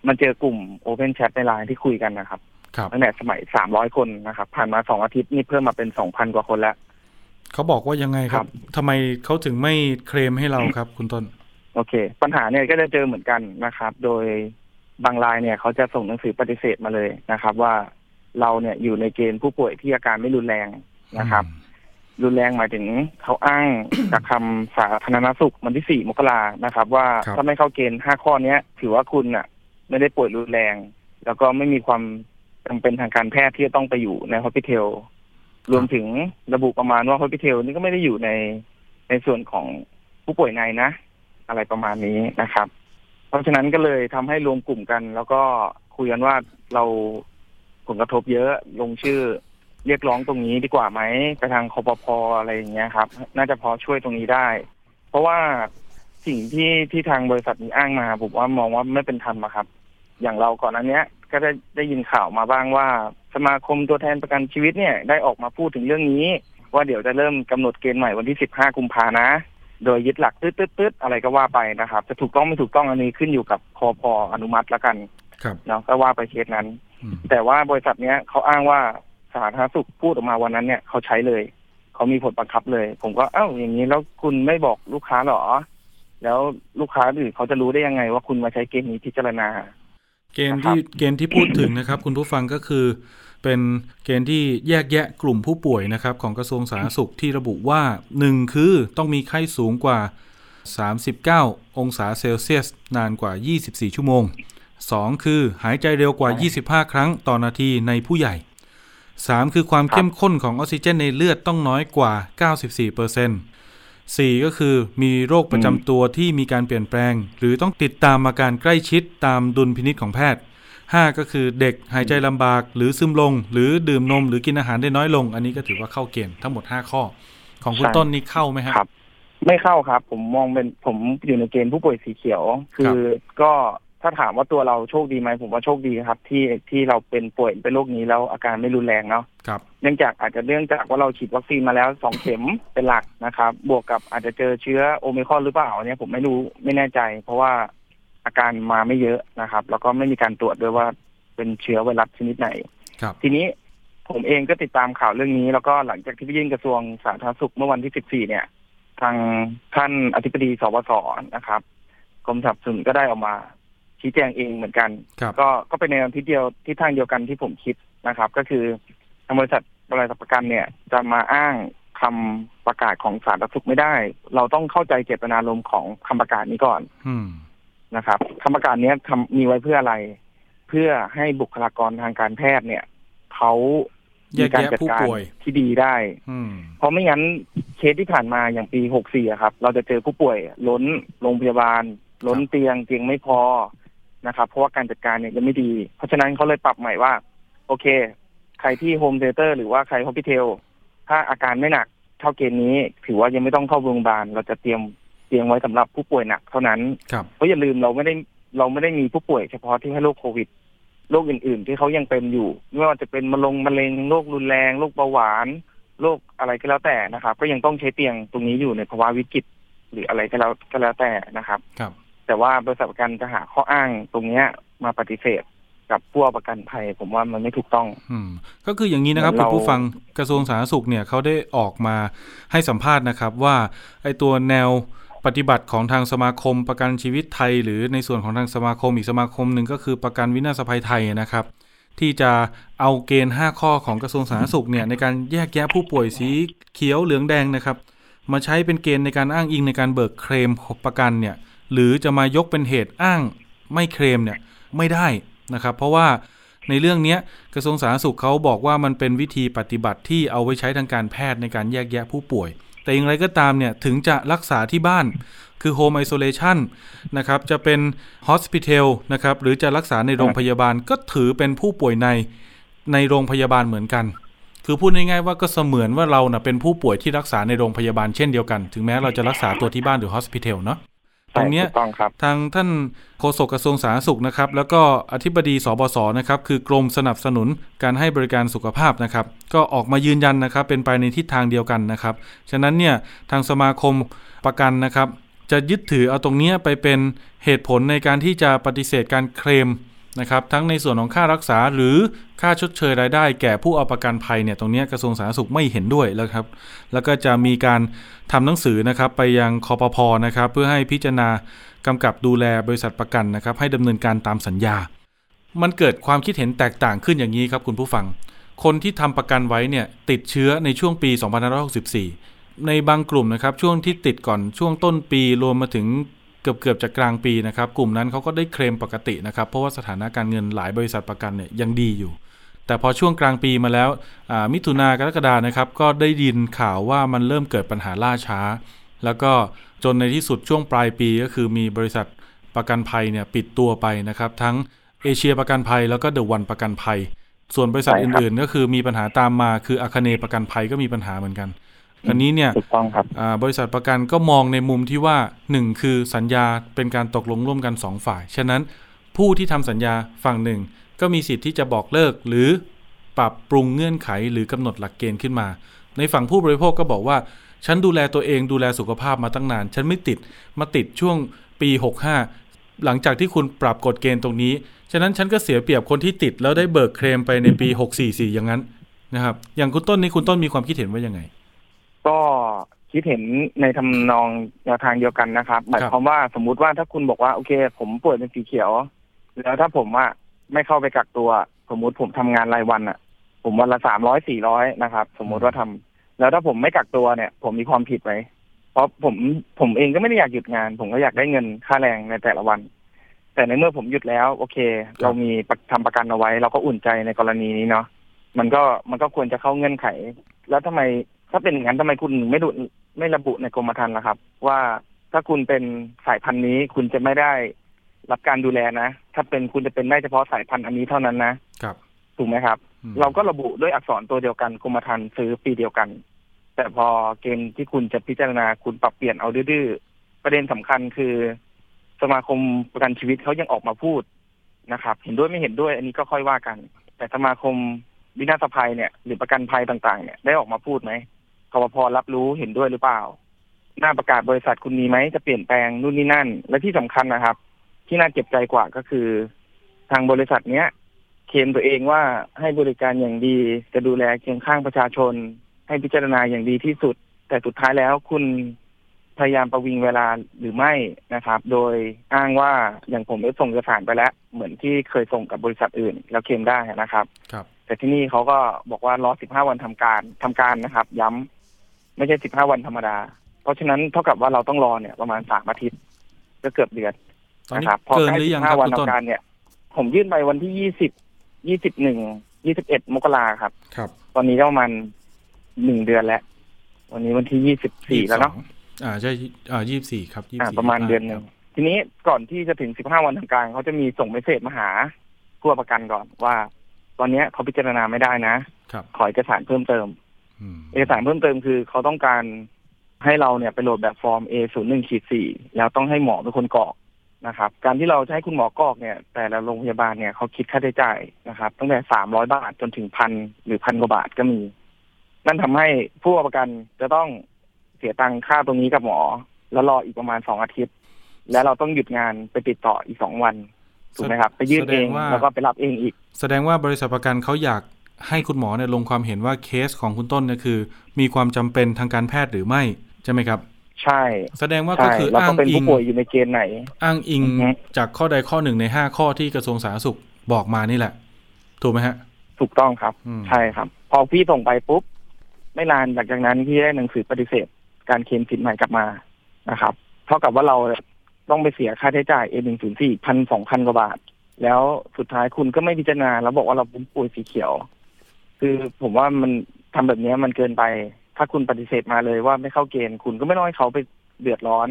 Speaker 3: มาเจอกลุ่ม Open Chat ในไลน์ที่คุยกันนะครับ
Speaker 2: ครับ
Speaker 3: ตั้งแต่สมัยสามร้อยคนนะครับ ผ่านมาสองอาทิตย์นี่เพิ่มมาเป็นสองพันกว่าคนแล้ว
Speaker 2: เขาบอกว่ายังไงครั
Speaker 3: ครับบ
Speaker 2: ทำไมเขาถึงไม่เคลมให้เราครับ คุณต้น
Speaker 3: โอเค ปัญหาเนี่ยก็จะเจอเหมือนกันนะครับ โดยบางรายเนี่ยเขาจะส่งหนังสือปฏิเสธมาเลยนะครับ ว่าเราเนี่ยอยู่ในเกณฑ์ผู้ป่วยที่อาการไม่รุนแรงนะครับ รุนแรงหมายถึงเขาอ้างจากคำสาธารณสุขวันที่สี่มกรานะครับ ว่า
Speaker 2: ครับ
Speaker 3: ถ้าไม่เข้าเกณฑ์ห้าข้อเนี้ย ถือว่าคุณน่ะ ไม่ได้ป่วยรุนแรง แล้วก็ไม่มีความจำเป็นทางการแพทย์ที่จะต้องไปอยู่ในฮอสพิทอล รวมถึงระบุประมาณว่าฮอสพิทลนี่ก็ไม่ได้อยู่ในในส่วนของผู้ป่วยในนะ อะไรประมาณนี้นะครับ เพราะฉะนั้นก็เลยทำให้รวมกลุ่มกัน แล้วก็คุยกันว่าเราผลกระทบเยอะลงชื่อเรียกร้องตรงนี้ดีกว่าไหมไปทางคอปพออะไรอย่างเงี้ยครับ น่าจะพอช่วยตรงนี้ได้ เพราะว่าสิ่งที่ที่ทางบริษัทนี้อ้างมาผมว่ามองว่าไม่เป็นธรรมครับ อย่างเราก่อนอันเนี้ย ก็ได้ได้ยินข่าวมาบ้างว่า สมาคมตัวแทนประกันชีวิตเนี่ยได้ออกมาพูดถึงเรื่องนี้ ว่าเดี๋ยวจะเริ่มกำหนดเกณฑ์ใหม่วันที่15กุมภานะ โดยยึดหลักตืดๆๆอะไรก็ว่าไปนะครับ จะถูกต้องไม่ถูกต้องอันนี้ขึ้นอยู่กับคอพออนุมัติแล้วกัน
Speaker 2: ครับ
Speaker 3: เนาะก็ว่าไปเคสนั้น
Speaker 2: อืม
Speaker 3: แต่ว่าบริษัทเนี้ยเขาอ้างว่าสาธารณสุขพูดออกมาวันนั้นเนี่ยเขาใช้เลยเขามีผลบังคับเลย ผมก็เอ้าอย่างนี้แล้วคุณไม่บอกลูกค้าเหรอ แล้วลูกค้าอื่นเขาจะรู้ได้ยังไงว่าคุณมาใช้เกณฑ์นี้พิจารณา
Speaker 2: เกณฑ์ที่เกณฑ์ที่พูดถึงนะครับ คุณผู้ฟังก็คือเป็นเกณฑ์ที่แยกแยะกลุ่มผู้ป่วยนะครับ ของกระทรวงสาธารณสุขที่ระบุว่า 1 คือต้องมีไข้สูงกว่า 39 องศาเซลเซียส นานกว่า 24 ชั่วโมง 2 คือหายใจเร็วกว่า 25 ครั้งต่อนาทีในผู้ใหญ่ 3 คือความเข้มข้นของออกซิเจนในเลือดต้องน้อยกว่า 94% 4 ก็คือมีโรคประจำตัวที่มีการเปลี่ยนแปลง หรือต้องติดตามอาการใกล้ชิดตามดุลพินิษของแพทย์ 5 ก็คือเด็กหายใจลำบาก หรือซึมลง หรือดื่มนม หรือกินอาหารได้น้อยลง อันนี้ก็ถือว่าเข้าเกณฑ์ทั้งหมด 5 ข้อ ของคุณ
Speaker 3: ใช่
Speaker 2: ต้นนี้เข้าไหมฮะ
Speaker 3: ครับ ไม่เข้าครับ ผมมองเป็นผมอยู่ในเกณฑ์ผู้ป่วยสีเขียว คือก็ ถ้าถามว่าตัวเราโชคดีไหมผมว่าโชคดีครับ ที่ที่เราเป็นป่วยเป็นโรคนี้แล้วอาการไม่รุนแรงเนาะ
Speaker 2: ครับ
Speaker 3: เนื่องจากอาจจะเนื่องจากว่าเราฉีดวัคซีนมาแล้วสองเข็มเป็นหลักนะครับ บวกกับอาจจะเจอเชื้อโอมิครอนหรือเปล่าอันเนี่ยผมไม่รู้ไม่แน่ใจ เพราะว่าอาการมาไม่เยอะนะครับ แล้วก็ไม่มีการตรวจด้วยว่าเป็นเชื้อไวรัสชนิดไหน
Speaker 2: ครับ
Speaker 3: ทีนี้ผมเองก็ติดตามข่าวเรื่องนี้ แล้วก็หลังจากที่ไปยื่นกระทรวงสาธารณสุขเมื่อวันที่ 14 เนี่ย ทางท่านอธิบดีสบสนะครับกรมสนับสนุนก็ได้ออกมา ชี้แจงเองเหมือนกัน
Speaker 2: ครับ
Speaker 3: ก็ก็เป็นในแนวทิศเดียวที่ทางเดียวกันที่ผมคิดนะครับ ก็คือทางบริษัทบริษัทประกันเนี่ยจะมาอ้างคำประกาศของสาธารณสุขไม่ได้ เราต้องเข้าใจเจตนารมณ์ของคำประกาศนี้ก่อน
Speaker 2: อืม
Speaker 3: นะครับคำประกาศเนี้ยทำมีไว้เพื่ออะไร เพื่อให้บุคลากรทางการแพทย์เนี่ยเขา
Speaker 2: แย
Speaker 3: มี
Speaker 2: ก
Speaker 3: การ
Speaker 2: แยะ
Speaker 3: จัด
Speaker 2: ผู้
Speaker 3: การ
Speaker 2: ป่วย
Speaker 3: ที่ดีได้
Speaker 2: อืม
Speaker 3: เพราะไม่งั้นเคสที่ผ่านมาอย่างปี64อะครับ เราจะเจอผู้ป่วยล้นโรงพยาบาล ล้น
Speaker 2: ครับ
Speaker 3: เตียงเตียงไม่พอ นะครับ เพราะว่าการจัดการเนี่ยยังไม่ดี เพราะฉะนั้นเขาเลยปรับใหม่ว่า โอเค ใครที่โฮมเ t เตอร์หรือว่าใครฮอสพิเทลถ้าอาการไม่หนักเท่าเกณฑ์นี้ ถือว่ายังไม่ต้องเข้าโรงพยาบาลเราจะเตรียมเตียงไว้สำหรับผู้ป่วยหนักเท่านั้น
Speaker 2: ครับ
Speaker 3: เพราะอย่าลืมเราไม่ได้เราไม่ได้มีผู้ป่วยเฉพาะที่ให้โรคโควิดโรคอื่น ๆ ที่เขายังเป็นอยู่ ไม่ว่าจะเป็นมะลงมะเร็งโรครุนแรงโรคเบาหวานโรคอะไรก็แล้วแต่นะครับ ก็ยังต้องใช้เตียงตรงนี้อยู่ในภาวะวิกฤตหรืออะไรก็แล้วก็แล้วแต่นะครับ
Speaker 2: ครับ
Speaker 3: แต่ว่าบริษัทประกันจะหาข้ออ้างตรงเนี้ยมาปฏิเสธกับผู้เอาประกันภัยผมว่ามันไม่ถูกต้อง
Speaker 2: อืม ก็คืออย่างนี้นะครับ
Speaker 3: เหมื
Speaker 2: คุ
Speaker 3: อน
Speaker 2: ณ
Speaker 3: เรา
Speaker 2: ผู้ฟังกระทรวงสาธารณสุขเนี่ยเขาได้ออกมาให้สัมภาษณ์นะครับ ว่าไอ้ตัวแนวปฏิบัติของทางสมาคมประกันชีวิตไทย หรือในส่วนของทางสมาคมอีกสมาคมหนึ่งก็คือประกันวินาศภัยไทยนะครับ ที่จะเอาเกณฑ์ 5 ข้อของกระทรวงสาธารณสุขเนี่ยในการแยกแยะผู้ป่วยสีเขียวเหลืองแดงนะครับ มาใช้เป็นเกณฑ์ในการอ้างอิงในการเบิกเคลมประกันเนี่ย หรือจะมายกเป็นเหตุอ้างไม่เคลมเนี่ยไม่ได้นะครับ เพราะว่าในเรื่องนี้กระทรวงสาธารณสุขเขาบอกว่ามันเป็นวิธีปฏิบัติที่เอาไว้ใช้ทางการแพทย์ในการแยกแยะผู้ป่วย แต่อย่างไรก็ตามเนี่ยถึงจะรักษาที่บ้านคือ Home Isolation นะครับจะเป็น Hospital นะครับหรือจะรักษาในโรงพยาบาลก็ถือเป็นผู้ป่วยในในโรงพยาบาลเหมือนกัน คือพูดง่ายๆว่าก็เสมือนว่าเราเน่ะเป็นผู้ป่วยที่รักษาในโรงพยาบาลเช่นเดียวกัน ถึงแม้เราจะรักษาตัวที่บ้านหรือ Hospital เนาะ ต้
Speaker 3: องครับ
Speaker 2: ทางท่านโฆษกกระทรวงสาธารณสุขนะครับ แล้วก็อธิบดีสบศนะครับ คือกรมสนับสนุนการให้บริการสุขภาพนะครับ ก็ออกมายืนยันนะครับ เป็นไปในทิศทางเดียวกันนะครับ ฉะนั้นเนี่ยทางสมาคมประกันนะครับ จะยึดถือเอาตรงเนี้ยไปเป็นเหตุผลในการที่จะปฏิเสธการเคลม นะครับทั้งในส่วนของค่ารักษาหรือค่าชดเชยรายได้ แก่ผู้เอาประกันภัยเนี่ยตรงนี้กระทรวงสาธารณสุขไม่เห็นด้วยแล้วครับ แล้วก็จะมีการทำหนังสือนะครับไปยังคอปพนะครับเพื่อให้พิจารณากำกับดูแลบริษัทประกันนะครับให้ดำเนินการตามสัญญา มันเกิดความคิดเห็นแตกต่างขึ้นอย่างนี้ครับคุณผู้ฟัง คนที่ทำประกันไว้เนี่ยติดเชื้อในช่วงปี 2564 ในบางกลุ่มนะครับช่วงที่ติดก่อนช่วงต้นปีรวมมาถึง เกือบเกือบๆจะกลางปีนะครับ กลุ่มนั้นเขาก็ได้เคลมปกตินะครับ เพราะว่าสถานะการเงินหลายบริษัทประกันเนี่ยยังดีอยู่ แต่พอช่วงกลางปีมาแล้วอ่ามิถุนากรกฎานะครับ ก็ได้ยินข่าวว่ามันเริ่มเกิดปัญหาล่าช้า แล้วก็จนในที่สุดช่วงปลายปีก็คือมีบริษัทประกันภัยเนี่ยปิดตัวไปนะครับ ทั้งเอเชียประกันภัยแล้วก็เดอะวันประกันภัย ส่วนบริษัท
Speaker 3: ใช่ครับ
Speaker 2: อื่นๆ ก็คือมีปัญหาตามมาคืออาคเนประกันภัยก็มีปัญหาเหมือนกัน อันนี้เนี่ย
Speaker 3: ถูกต้องครับ
Speaker 2: อ่าบริษัทประกันก็มองในมุมที่ว่า1คือสัญญาเป็นการตกลงร่วมกัน2ฝ่าย ฉะนั้นผู้ที่ทำสัญญาฝั่งหนึ่ง ก็มีสิทธิ์ที่จะบอกเลิกหรือปรับปรุงเงื่อนไขหรือกำหนดหลักเกณฑ์ขึ้นมา ในฝั่งผู้บริโภคก็บอกว่า ฉันดูแลตัวเองดูแลสุขภาพมาตั้งนาน ฉันไม่ติดมาติดช่วงปี 65 หลังจากที่คุณปรับกฎเกณฑ์ตรงนี้ ฉะนั้นฉันก็เสียเปรียบคนที่ติดแล้วได้เบิกเคลมไปในปี 644 อย่างนั้นนะครับ อย่างคุณต้นนี้คุณต้นมีความคิดเห็นว่ายังไง
Speaker 3: ก็คิดเห็นในทำนองแนวทางเดียวกันนะครับหมายความว่าสมมุติว่าถ้าคุณบอกว่าโอเค ผมป่วยเป็นสีเขียว แล้วถ้าผมว่าไม่เข้าไปกักตัว สมมุติผมทำงานรายวันอะ ผมวันละสามร้อยสี่ร้อยนะครับ สมมุติว่าทำแล้วถ้าผมไม่กักตัวเนี่ย ผมมีความผิดไหมเพราะผมผมเองก็ไม่ได้อยากหยุดงาน ผมก็อยากได้เงินค่าแรงในแต่ละวัน แต่ในเมื่อผมหยุดแล้ว โอเค เรามีประทำประกันเอาไว้ เราก็อุ่นใจในกรณีนี้เนาะมันก็มันก็ควรจะเข้าเงื่อนไข แล้วทำไม ถ้าเป็นอย่างนั้นทำไมคุณไม่ดูไม่ระบุในกรมธรรม์ล่ะครับ ว่าถ้าคุณเป็นสายพันธุ์นี้คุณจะไม่ได้รับการดูแลนะ ถ้าเป็นคุณจะเป็นได้เฉพาะสายพันธุ์อันนี้เท่านั้นนะครับถูกไหมครับ
Speaker 2: อืม
Speaker 3: เราก็ระบุด้วยอักษรตัวเดียวกันกรมธรรม์ซื้อปีเดียวกัน แต่พอเกณฑ์ที่คุณจะพิจารณาคุณปรับเปลี่ยนเอาดื้อๆประเด็นสำคัญคือ สมาคมประกันชีวิตเขายังออกมาพูดนะครับ เห็นด้วยไม่เห็นด้วย อันนี้ก็ค่อยว่ากัน แต่สมาคมวินาศภัยเนี่ย หรือประกันภัยต่างๆ เนี่ยได้ออกมาพูดไหม กรพรับรู้เห็นด้วยหรือเปล่า หน้าประกาศบริษัทคุณมีไหมจะเปลี่ยนแปลงนู่นนี่นั่น และที่สำคัญนะครับ ที่น่าเจ็บใจกว่าก็คือ ทางบริษัทเนี้ยเคลมตัวเองว่าให้บริการอย่างดีจะดูแลเคียงข้างประชาชน ให้พิจารณาอย่างดีที่สุด แต่สุดท้ายแล้วคุณพยายามประวิงเวลาหรือไม่นะครับ โดยอ้างว่าอย่างผมได้ส่งเอกสารไปแล้ว เหมือนที่เคยส่งกับบริษัทอื่น แล้วเคลมได้นะครับ
Speaker 2: ครับ
Speaker 3: แต่ที่นี่เขาก็บอกว่ารอ15วันทำการทำการนะครับ ย้ำ ไม่ใช่15วันธรรมดา เพราะฉะนั้นเท่ากับว่าเราต้องรอเนี่ยประมาณสามอาทิตย์ก็เกือบเดือน
Speaker 2: ตอนนี้
Speaker 3: นะครับพอ
Speaker 2: เกิน
Speaker 3: ใกล้
Speaker 2: หรือยังครับ
Speaker 3: 15วัน
Speaker 2: คุณต้น
Speaker 3: ทำการเนี่ย ผมยื่นไปวันที่ยี่สิบยี่สิบหนึ่งยี่สิบเอ็ดมกราครับ
Speaker 2: ครับ
Speaker 3: ตอนนี้ก็ประมาณหนึ่งเดือนแล้ว วันนี้วันที่ยี่สิบสี่แล้วเนาะ
Speaker 2: อ่าใช่อ่ายี่สิบสี่ครับยี่
Speaker 3: อ่า
Speaker 2: สี่
Speaker 3: ประมาณเดือนหนึ่งทีนี้ก่อนที่จะถึงสิบห้าวันทำการเขาจะมีส่งเมสเซจมาหาผู้ประกันก่อนว่า ตอนเนี้ยเขาพิจารณาไม่ได้นะ
Speaker 2: ครับ
Speaker 3: ขอเอกสารเพิ่มเติม
Speaker 2: อืม
Speaker 3: เอกสารเพิ่มเติมคือเขาต้องการให้เราเนี่ยไปโหลดแบบฟอร์ม A 0 1ขีด4แล้วต้องให้หมอเป็นคนกรอกนะครับ การที่เราจะให้คุณหมอกรอกเนี่ย แต่ละโรงพยาบาลเนี่ยเขาคิดค่าใช้จ่ายนะครับ ตั้งแต่สามร้อยบาทจนถึงพันหรือพันกว่าบาทก็มี นั่นทำให้ผู้ประกันจะต้องเสียตังค่าตรงนี้กับหมอ แล้วรออีกประมาณสองอาทิตย์ แล้วเราต้องหยุดงานไปติดต่ออีกสองวันถูกไหมครับ ไปยื่นเองแล้วก็ไปรับเองอีก
Speaker 2: แสดงว่าบริษัทประกันเขาอยาก ให้คุณหมอเนี่ยลงความเห็นว่าเคสของคุณต้นเนี่ยคือ มีความจำเป็นทางการแพทย์หรือไม่ใช่ไหมครับ
Speaker 3: ใช่
Speaker 2: แสดงว่าก็
Speaker 3: ใช่
Speaker 2: คือ
Speaker 3: เรา
Speaker 2: อ้า
Speaker 3: ต้องงเป็น
Speaker 2: อิ
Speaker 3: ผู้
Speaker 2: ง
Speaker 3: ป่วยอยู่ในเกณฑ์ไหน
Speaker 2: อ้างอิง
Speaker 3: อือฮึ
Speaker 2: จากข้อใดข้อหนึ่งในห้าข้อที่กระทรวงสาธารณสุขบอกมานี่แหละ ถูกไหมฮะ
Speaker 3: ถูกต้องครับ
Speaker 2: อืม
Speaker 3: ใช่ครับ พอพี่ส่งไปปุ๊บ ไม่นานหลังจากนั้นพี่ได้หนังสือปฏิเสธ การเคลมสิทธิ์ใหม่กลับมานะครับ เท่ากับว่าเราต้องไปเสียค่าใช้จ่ายเอหนึ่งศูนย์สี่พันสองพันกว่าบาท แล้วสุดท้ายคุณก็ไม่พิจารณาแล้วบอกว่าเราเป็นป่วยสีเขียว คือผมว่ามันทำแบบนี้มันเกินไป ถ้าคุณปฏิเสธมาเลยว่าไม่เข้าเกณฑ์คุณก็ไม่ต้องให้เขาไปเดือดร้อน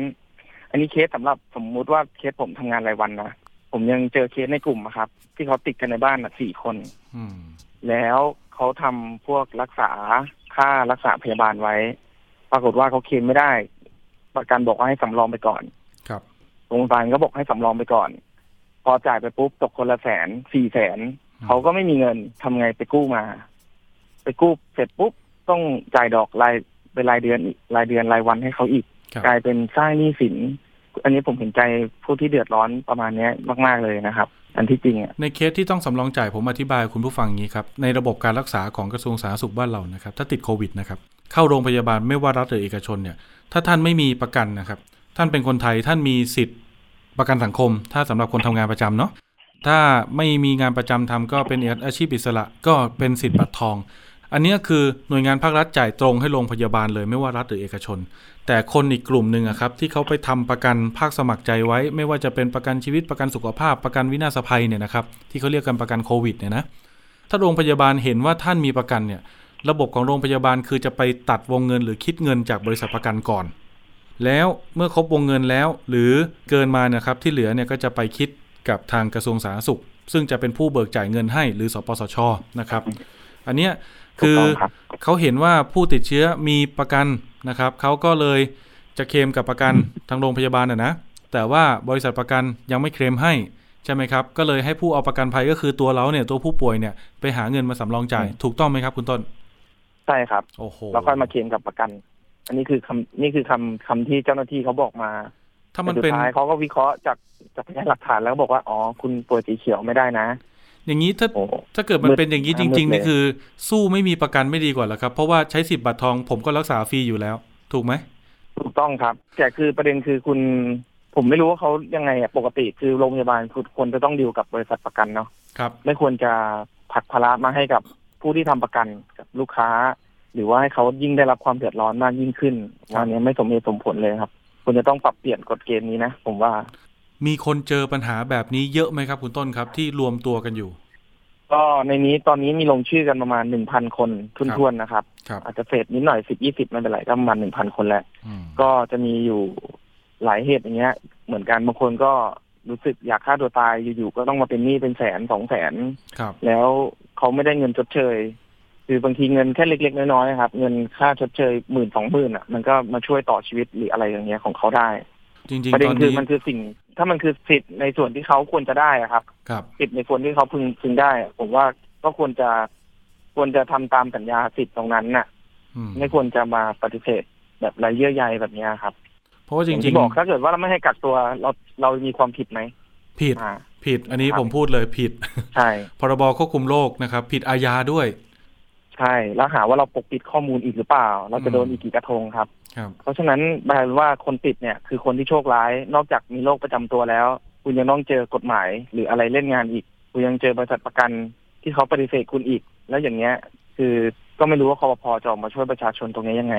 Speaker 3: อันนี้เคสสำหรับสมมุติว่าเคสผมทำงานรายวันนะผมยังเจอเคสในกลุ่มอะครับ ที่เขาติดกันในบ้านอะสี่คน
Speaker 2: อืม
Speaker 3: แล้วเขาทำพวกรักษาค่ารักษาพยาบาลไว้ ปรากฏว่าเขาเคลมไม่ได้ ประกันบอกว่าให้สำรองไปก่อน
Speaker 2: ครับ
Speaker 3: โรงพยาบาลก็บอกให้สำรองไปก่อน พอจ่ายไปปุ๊บตกคนละแสนสี่แสนเขาก็ไม่มีเงินทำไงไปกู้มาไป กู้เสร็จปุ๊บต้องจ่ายดอกรายเป็นรายเดือนอีกรายเดือนรายวันให้เขาอีก
Speaker 2: ครับ
Speaker 3: กลายเป็นสร้างหนี้สิน อันนี้ผมเห็นใจผู้ที่เดือดร้อนประมาณเนี้ยมาก ๆ เลยนะครับ อันที่จริงอะ
Speaker 2: ในเคสที่ต้องสำรองจ่ายผมอธิบายคุณผู้ฟังอย่างนี้ครับ ในระบบการรักษาของกระทรวงสาธารณสุขบ้านเรานะครับถ้าติดโควิดนะครับเข้าโรงพยาบาลไม่ว่ารัฐหรือเอกชนเนี่ย ถ้าท่านไม่มีประกันนะครับ ท่านเป็นคนไทยท่านมีสิทธิ์ประกันสังคม ถ้าสำหรับคนทำงานประจำเนาะถ้าไม่มีงานประจำทำก็เป็นอาชีพอิสระก็เป็นสิทธิ์บัตรทอง อันนี้คือหน่วยงานภาครัฐจ่ายตรงให้โรงพยาบาลเลยไม่ว่ารัฐหรือเอกชน แต่คนอีกกลุ่มหนึ่งอะครับที่เขาไปทำประกันภาคสมัครใจไว้ ไม่ว่าจะเป็นประกันชีวิตประกันสุขภาพประกันวินาศภัยเนี่ยนะครับที่เขาเรียกกันประกันโควิดเนี่ยนะถ้าโรงพยาบาลเห็นว่าท่านมีประกันเนี่ยระบบของโรงพยาบาลคือจะไปตัดวงเงินหรือคิดเงินจากบริษัทประกันก่อน แล้วเมื่อครบวงเงินแล้ว หรือเกินมานี่ยครับที่เหลือเนี่ยก็จะไปคิดกับทางกระทรวงสาธารณสุข ซึ่งจะเป็นผู้เบิกจ่ายเงินให้หรือสปสชนะครับ อันเนี้ย คือ
Speaker 3: ต้องครับ
Speaker 2: เขาเห็นว่าผู้ติดเชื้อมีประกันนะครับเขาก็เลยจะเคลมกับประกันทางโรงพยาบาลนะนะแต่ว่าบริษัทประกันยังไม่เคลมให้ใช่ไหมครับ ก็เลยให้ผู้เอาประกันภัยก็คือตัวเราเนี่ยตัวผู้ป่วยเนี่ยไปหาเงินมาสำรองจ่ายถูกต้องไหมครับ คุณต้น
Speaker 3: ใช่ครับ
Speaker 2: โอ้โห
Speaker 3: แล้วค่อยมาเคลมกับประกัน อันนี้คือคำนี่คือคำคำที่เจ้าหน้าที่เขาบอกมา
Speaker 2: ถ้ามัน
Speaker 3: แต่
Speaker 2: เป็น
Speaker 3: สุดท้ายเขาก็วิเคราะห์จากจากพยานหลักฐานแล้วก็บอกว่าอ๋อคุณป่วยสีเขียวไม่ได้นะ
Speaker 2: อย่างนี้ถ้า
Speaker 3: โอ้
Speaker 2: ถ้าเกิดมัน
Speaker 3: มืด
Speaker 2: เป็นอย่างนี้จ
Speaker 3: มืด
Speaker 2: ริงๆ
Speaker 3: เลย
Speaker 2: นี่คือ สู้ไม่มีประกันไม่ดีกว่าเหรอครับ เพราะว่าใช้สิทธิ์บัตรทองผมก็รักษาฟรีอยู่แล้ว ถูกไหม
Speaker 3: ถูกต้องครับ แต่คือประเด็นคือคุณ ผมไม่รู้ว่าเขายังไงอะปกติคือโรงพยาบาลคือควรจะต้องดีลกับบริษัทประกันเนาะ
Speaker 2: ครับ
Speaker 3: ไม่ควรจะผลักภาระมาให้กับผู้ที่ทำประกันกับลูกค้า หรือว่าให้เขายิ่งได้รับความเดือดร้อนมากยิ่งขึ้นว่าอันเนี้ยไม่สมเหตุสมผลเลยครับควรจะต้องปรับเปลี่ยนกฎเกณฑ์นี้นะ ผมว่า
Speaker 2: มีคนเจอปัญหาแบบนี้เยอะไหมครับ คุณต้นครับที่รวมตัวกันอยู่
Speaker 3: ก็ในนี้ตอนนี้มีลงชื่อกันประมาณหนึ่งพันคนทุนๆนะครับ
Speaker 2: ครับ
Speaker 3: อาจจะเฟดนิดหน่อยสิบยี่สิบไม่เป็นไรก็ประมาณหนึ่งพันคนแหละ
Speaker 2: อืม
Speaker 3: ก็จะมีอยู่หลายเหตุอย่างเงี้ย เหมือนกันบางคนก็รู้สึกอยากฆ่าตัวตายอยู่ๆก็ต้องมาเป็นหนี้เป็นแสนสองแสน
Speaker 2: ครับ
Speaker 3: แล้วเขาไม่ได้เงินชดเชย คือบางทีเงินแค่เล็ก ๆ น้อยๆครับ เงินค่าชดเชยหมื่นสองหมื่นอะ มันก็มาช่วยต่อชีวิตหรืออะไรอย่างเงี้ยของเขาได้
Speaker 2: จริง
Speaker 3: ประ
Speaker 2: ๆ
Speaker 3: เด็
Speaker 2: ต
Speaker 3: น
Speaker 2: อน
Speaker 3: คือ
Speaker 2: นี้
Speaker 3: มันคือสิ่ง ถ้ามันคือสิทธิ์ในส่วนที่เขาควรจะได้อะครับ
Speaker 2: ครับ
Speaker 3: สิทธิ์ในส่วนที่เขาพึงพึงได้อะผมว่าก็ควรจะควรจะทำตามสัญญาสิทธิ์ตรงนั้นน่ะ
Speaker 2: อืม
Speaker 3: ไม่ควรจะมาปฏิเสธแบบไรเยื่อใยแบบเนี้ยครับ
Speaker 2: เพราะว่าจ
Speaker 3: อย่าง
Speaker 2: ริง
Speaker 3: ที่บอกถ้าเกิดว่าเราไม่ให้กักตัวเราเรามีความผิดไหม
Speaker 2: ๆ ผิด
Speaker 3: อ่า
Speaker 2: ผิด อันนี้
Speaker 3: ครับ
Speaker 2: ผมพูดเลยผิด
Speaker 3: ใช่
Speaker 2: พรบควบคุมโรคนะครับ ผิดอาญาด้วย
Speaker 3: ใช่ แล้วหาว่าเราปกปิดข้อมูลอีกหรือเปล่า เราจะโดน
Speaker 2: อืม
Speaker 3: อีกกี่กระทงครับ
Speaker 2: ครับ
Speaker 3: เพราะฉะนั้นแปลว่าคนติดเนี่ยคือคนที่โชคร้าย นอกจากมีโรคประจำตัวแล้ว คุณยังต้องเจอกฎหมายหรืออะไรเล่นงานอีก คุณยังเจอบริษัทประกันที่เขาปฏิเสธคุณอีก แล้วอย่างเงี้ย คือก็ไม่รู้ว่าคอปพจะออกมาช่วยประชาชนตรงนี้ยังไง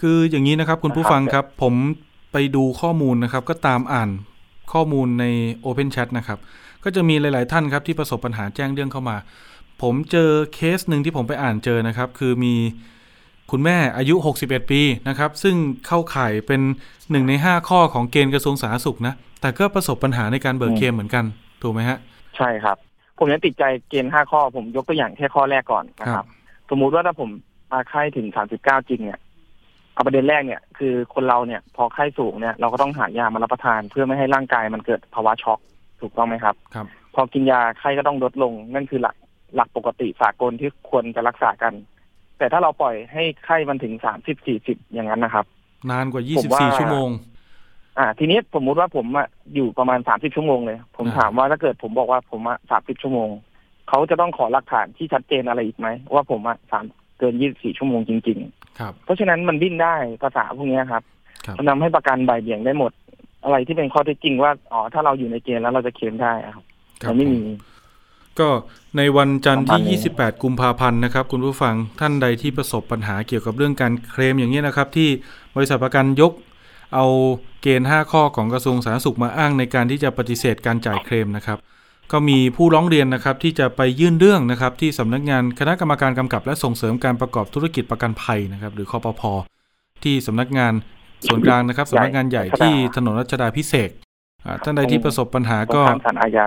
Speaker 2: คืออย่างนี้นะครับคุณผู้
Speaker 3: นะครับ
Speaker 2: ฟังครับ ผมไปดูข้อมูลนะครับ ก็ตามอ่านข้อมูลใน Open Chat นะครับ ก็จะมีหลาย ๆ ท่านครับที่ประสบปัญหาแจ้งเรื่องเข้ามา ผมเจอเคสหนึ่งที่ผมไปอ่านเจอนะครับ คือมีคุณแม่อายุ 61 ปีนะครับ ซึ่งเข้าข่ายเป็นหนึ่งใน 5 ข้อของเกณฑ์กระทรวงสาธารณสุขนะ แต่ก็ประสบปัญหาในการเบิกเคลมเหมือนกัน ถูกไหมฮะ
Speaker 3: ใช่ครับ ผมยังติดใจเกณฑ์ห้าข้อ ผมยกตัวอย่างแค่ข้อแรกก่อนนะค
Speaker 2: ครั
Speaker 3: รับบสมมุติว่าถ้าผมมาไข้ถึงสามสิบเก้าจริงเนี่ยเอาประเด็นแรกเนี่ยคือคนเราเนี่ยพอไข้สูงเนี่ยเราก็ต้องหายามารับประทานเพื่อไม่ให้ร่างกายมันเกิดภาวะช็อกถูกต้องไหมครับ
Speaker 2: ครับ
Speaker 3: พอกินยาไข้ก็ต้องลดลงนั่นคือหลัก หลักปกติสากลที่ควรจะรักษากัน แต่ถ้าเราปล่อยให้ไข้มันถึงสามสิบสี่สิบอย่างนั้นนะครับ
Speaker 2: นานกว่า
Speaker 3: ผมว่า
Speaker 2: 24ชั่วโมง
Speaker 3: อ่า ทีนี้สมมุติว่าผมอะอยู่ประมาณสามสิบชั่วโมงเลย ผม
Speaker 2: อ่า
Speaker 3: ถามว่าถ้าเกิดผมบอกว่าผมอะสามสิบชั่วโมงเขาจะต้องขอหลักฐานที่ชัดเจนอะไรอีกไหมว่าผมอะสามเกินยี่สิบสี่ชั่วโมงจริง ๆ
Speaker 2: ครับ
Speaker 3: เพราะฉะนั้นมันดิ้นได้ภาษาพวกเนี้ยครับ
Speaker 2: ครับ
Speaker 3: มันทำให้ประกันใบายเบี่ยงได้หมด อะไรที่เป็นข้อเท็จจริงว่าอ๋อถ้าเราอยู่ในเกณฑ์แล้วเราจะเคลมได้อะครับ
Speaker 2: ครับ
Speaker 3: มันไม่มี
Speaker 2: ก็ในวันจันทร์
Speaker 3: ประมาณนี้
Speaker 2: ที่ 28 กุมภาพันธ์นะครับ คุณผู้ฟังท่านใดที่ประสบปัญหาเกี่ยวกับเรื่องการเคลมอย่างนี้ยนะครับ ที่บริษัทประกันยกเอาเกณฑ์ 5 ข้อของกระทรวงสาธารณสุขมาอ้างในการที่จะปฏิเสธการจ่ายเคลมนะครับ ก็มีผู้ร้องเรียนนะครับที่จะไปยื่นเรื่องนะครับ ที่สำนักงานคณะกรรมการกำกับ และส่งเสริมการประกอบธุรกิจประกันภัยนะครับ หรือคอปพที่สำนักงานส่วนกลางนะครับสำนักงานใหญ่ที่ถนนรัชดาพิเศษกอ่าท่านใดที่ประสบปัญหา
Speaker 3: ตรง
Speaker 2: ก็
Speaker 3: ข้ามศาลอาญา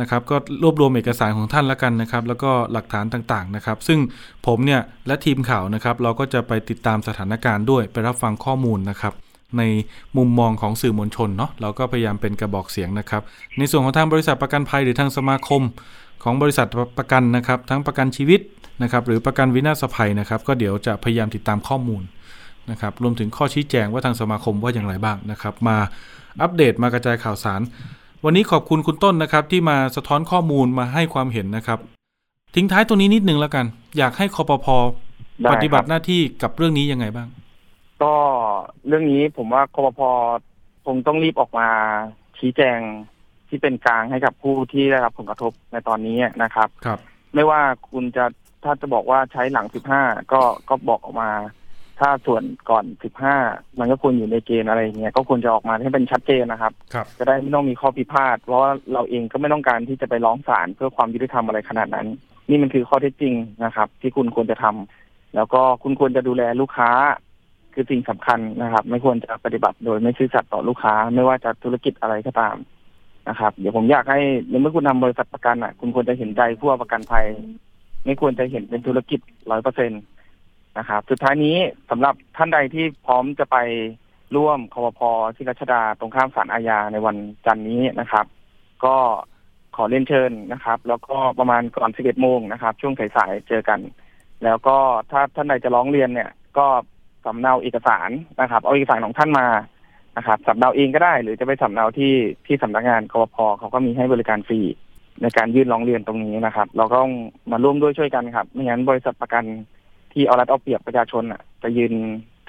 Speaker 2: นะครับก็รวบรวมเอกสารของท่านแล้วกันนะครับ แล้วก็หลักฐานต่างๆนะครับ ซึ่งผมเนี่ยและทีมข่าวนะครับ เราก็จะไปติดตามสถานการณ์ด้วยไปรับฟังข้อมูลนะครับ ในมุมมองของสื่อมวลชนเนาะเราก็พยายามเป็นกระบอกเสียงนะครับ ในส่วนของทางบริษัทประกันภัยหรือทางสมาคมของบริษัทประกันนะครับ ทั้งประกันชีวิตนะครับ หรือประกันวินาศภัยนะครับ ก็เดี๋ยวจะพยายามติดตามข้อมูลนะครับรวมถึงข้อชี้แจงว่าทางสมาคมว่าอย่างไรบ้างนะครับ มาอัปเดตมากระจายข่าวสาร วันนี้ขอบคุณคุณต้นนะครับ ที่มาสะท้อนข้อมูลมาให้ความเห็นนะครับ ทิ้งท้ายตรงนี้นิดนึงแล้วกัน อยากให้คอปพ
Speaker 3: ได้
Speaker 2: ปฏิบัติ
Speaker 3: ครับ
Speaker 2: หน้าที่กับเรื่องนี้ยังไงบ้าง
Speaker 3: ก็เรื่องนี้ผมว่าคอปพคงต้องรีบออกมาชี้แจงที่เป็นกลางให้กับผู้ที่ได้รับผลกระทบในตอนนี้นะครับ
Speaker 2: ครับ
Speaker 3: ไม่ว่าคุณจะถ้าจะบอกว่าใช้หลัง15ก็ก็บอกออกมา ถ้าส่วนก่อน15มันก็ควรอยู่ในเกณฑ์อะไรอย่างเงี้ยก็ควรจะออกมาให้เป็นชัดเจนนะครับ
Speaker 2: ครับ
Speaker 3: จะได้ไม่ต้องมีข้อพิพาทเพราะว่าเราเองก็ไม่ต้องการที่จะไปร้องศาลเพื่อความยุติธรรมอะไรขนาดนั้น นี่มันคือข้อเท็จจริงนะครับ ที่คุณควรจะทำแล้วก็คุณควรจะดูแลลูกค้า คือสิ่งสำคัญนะครับ ไม่ควรจะปฏิบัติโดยไม่ซื่อสัตย์ต่อลูกค้า ไม่ว่าจะธุรกิจอะไรก็ตามนะครับ เดี๋ยวผมอยากให้ในเมื่อคุณทำบริษัทประกันอะ คุณควรจะเห็นใจผู้เอาประกันภัย ไม่ควรจะเห็นเป็นธุรกิจร้อยเปอร์เซ็นต นะครับ สุดท้ายนี้สำหรับท่านใดที่พร้อมจะไปร่วมคอปพที่รัชดาตรงข้ามศาลอาญาในวันจันทร์นี้นะครับ ก็ขอเรียนเชิญนะครับ แล้วก็ประมาณก่อน11โมงนะครับ ช่วงสายๆเจอกัน แล้วก็ถ้าท่านใดจะร้องเรียนเนี่ย ก็สำเนาเอกสารนะครับ เอาเอกสารของท่านมานะครับสำเนาเองก็ได้ หรือจะไปสำเนาที่ที่สำนักงานกปพเขาก็มีให้บริการฟรีในการยื่นร้องเรียนตรงนี้นะครับ เราก็ต้องมาร่วมด้วยช่วยกันครับ ไม่งั้นบริษัทประกัน ที่เอารัดเอาเปรียบประชาชนอะจะยืน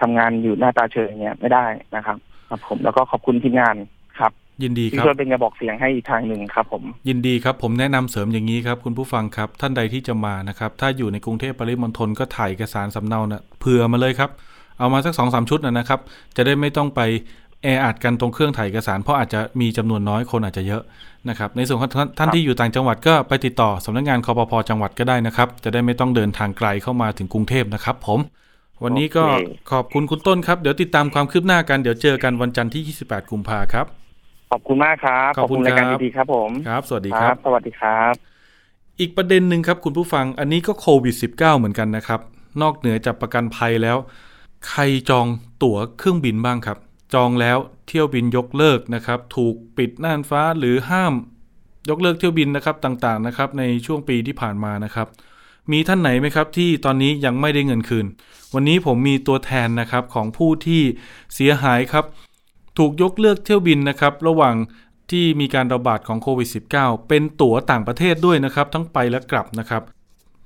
Speaker 3: ทำงานอยู่หน้าตาเฉยอย่างเงี้ยไม่ได้นะครับครับผมแล้วก็ขอบคุณทีมงานครับ
Speaker 2: ยินดี
Speaker 3: ที่
Speaker 2: ครับ
Speaker 3: ช่วยเป็นกระบอกเสียงให้อีกทางหนึ่งครับ ผม
Speaker 2: ยินดีครับ ผมแนะนำเสริมอย่างนี้ครับคุณผู้ฟังครับ ท่านใดที่จะมานะครับ ถ้าอยู่ในกรุงเทพปริมณฑลก็ถ่ายเอกสารสำเนานะเผื่อมาเลยครับ เอามาสักสองสามชุดนะนะครับ จะได้ไม่ต้องไป แออัดกันตรงเครื่องถ่ายเอกสาร เพราะอาจจะมีจำนวนน้อยคนอาจจะเยอะนะครับในส่วนของท่านท่านที่อยู่ต่างจังหวัดก็ไปติดต่อสำนักงานคอปพจังหวัดก็ได้นะครับ จะได้ไม่ต้องเดินทางไกลเข้ามาถึงกรุงเทพนะครับ ผม วันนี้ก็
Speaker 3: โอเค
Speaker 2: ขอบคุณคุณต้นครับเดี๋ยวติดตามความคืบหน้ากันเดี๋ยวเจอกันวันจันทร์ที่ 28 กุมภาครับ
Speaker 3: ขอบคุณมากครับ
Speaker 2: ขอบคุณ
Speaker 3: รายการ
Speaker 2: ครับ
Speaker 3: ดีๆครับผม
Speaker 2: ครับ สวัสดีครับ
Speaker 3: สวัสดีครับ
Speaker 2: อีกประเด็นหนึ่งครับคุณผู้ฟังอันนี้ก็โควิด -19 เหมือนกันนะครับนอกเหนือจากประกันภัยแล้ว ใครจองตั๋วเครื่องบินบ้างครับ จองแล้วเที่ยวบินยกเลิกนะครับ ถูกปิดน่านฟ้าหรือห้ามยกเลิกเที่ยวบินนะครับต่างๆนะครับในช่วงปีที่ผ่านมานะครับ มีท่านไหนไหมครับที่ตอนนี้ยังไม่ได้เงินคืน วันนี้ผมมีตัวแทนนะครับของผู้ที่เสียหายครับ ถูกยกเลิกเที่ยวบินนะครับ ระหว่างที่มีการระบาดของโควิด -19 เป็นตั๋วต่างประเทศด้วยนะครับ ทั้งไปและกลับนะครับ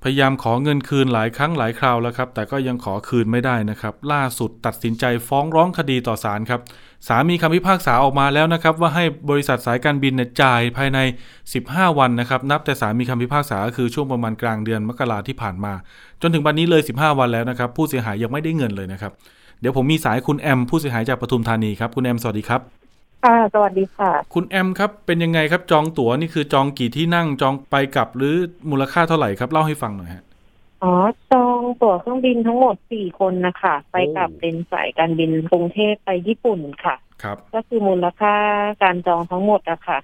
Speaker 2: พยายามขอเงินคืนหลายครั้งหลายคราวแล้วครับ แต่ก็ยังขอคืนไม่ได้นะครับ ล่าสุดตัดสินใจฟ้องร้องคดีต่อศาลครับศามีคำพิพากษาออกมาแล้วนะครับ ว่าให้บริษัทสายการบินเนี่ยจ่ายภายใน 15 วันนะครับ นับแต่ศามีคำพิพากษาก็คือช่วงประมาณกลางเดือนมกราที่ผ่านมา จนถึงวันนี้เลย 15 วันแล้วนะครับ ผู้เสียหายยังไม่ได้เงินเลยนะครับ เดี๋ยวผมมีสายคุณแอมผู้เสียหายจากปทุมธานีครับ คุณแอมสวัสดีครับ
Speaker 4: ค่ะ สวัสดีค่ะ
Speaker 2: คุณแอมครับ เป็นยังไงครับ จองตั๋วนี่คือจองกี่ที่นั่ง จองไปกลับหรือมูลค่าเท่าไหร่ครับ เล่าให้ฟังหน่อยฮะ
Speaker 4: อ๋อ จองตั๋วเครื่องบินทั้งหมดสี่คนนะคะ ไปกับ
Speaker 2: โอ้
Speaker 4: เป็นสายการบินกรุงเทพไปญี่ปุ่นค่ะ
Speaker 2: ครับ
Speaker 4: ก็คือมูลค่าการจองทั้งหมดอะค่ะ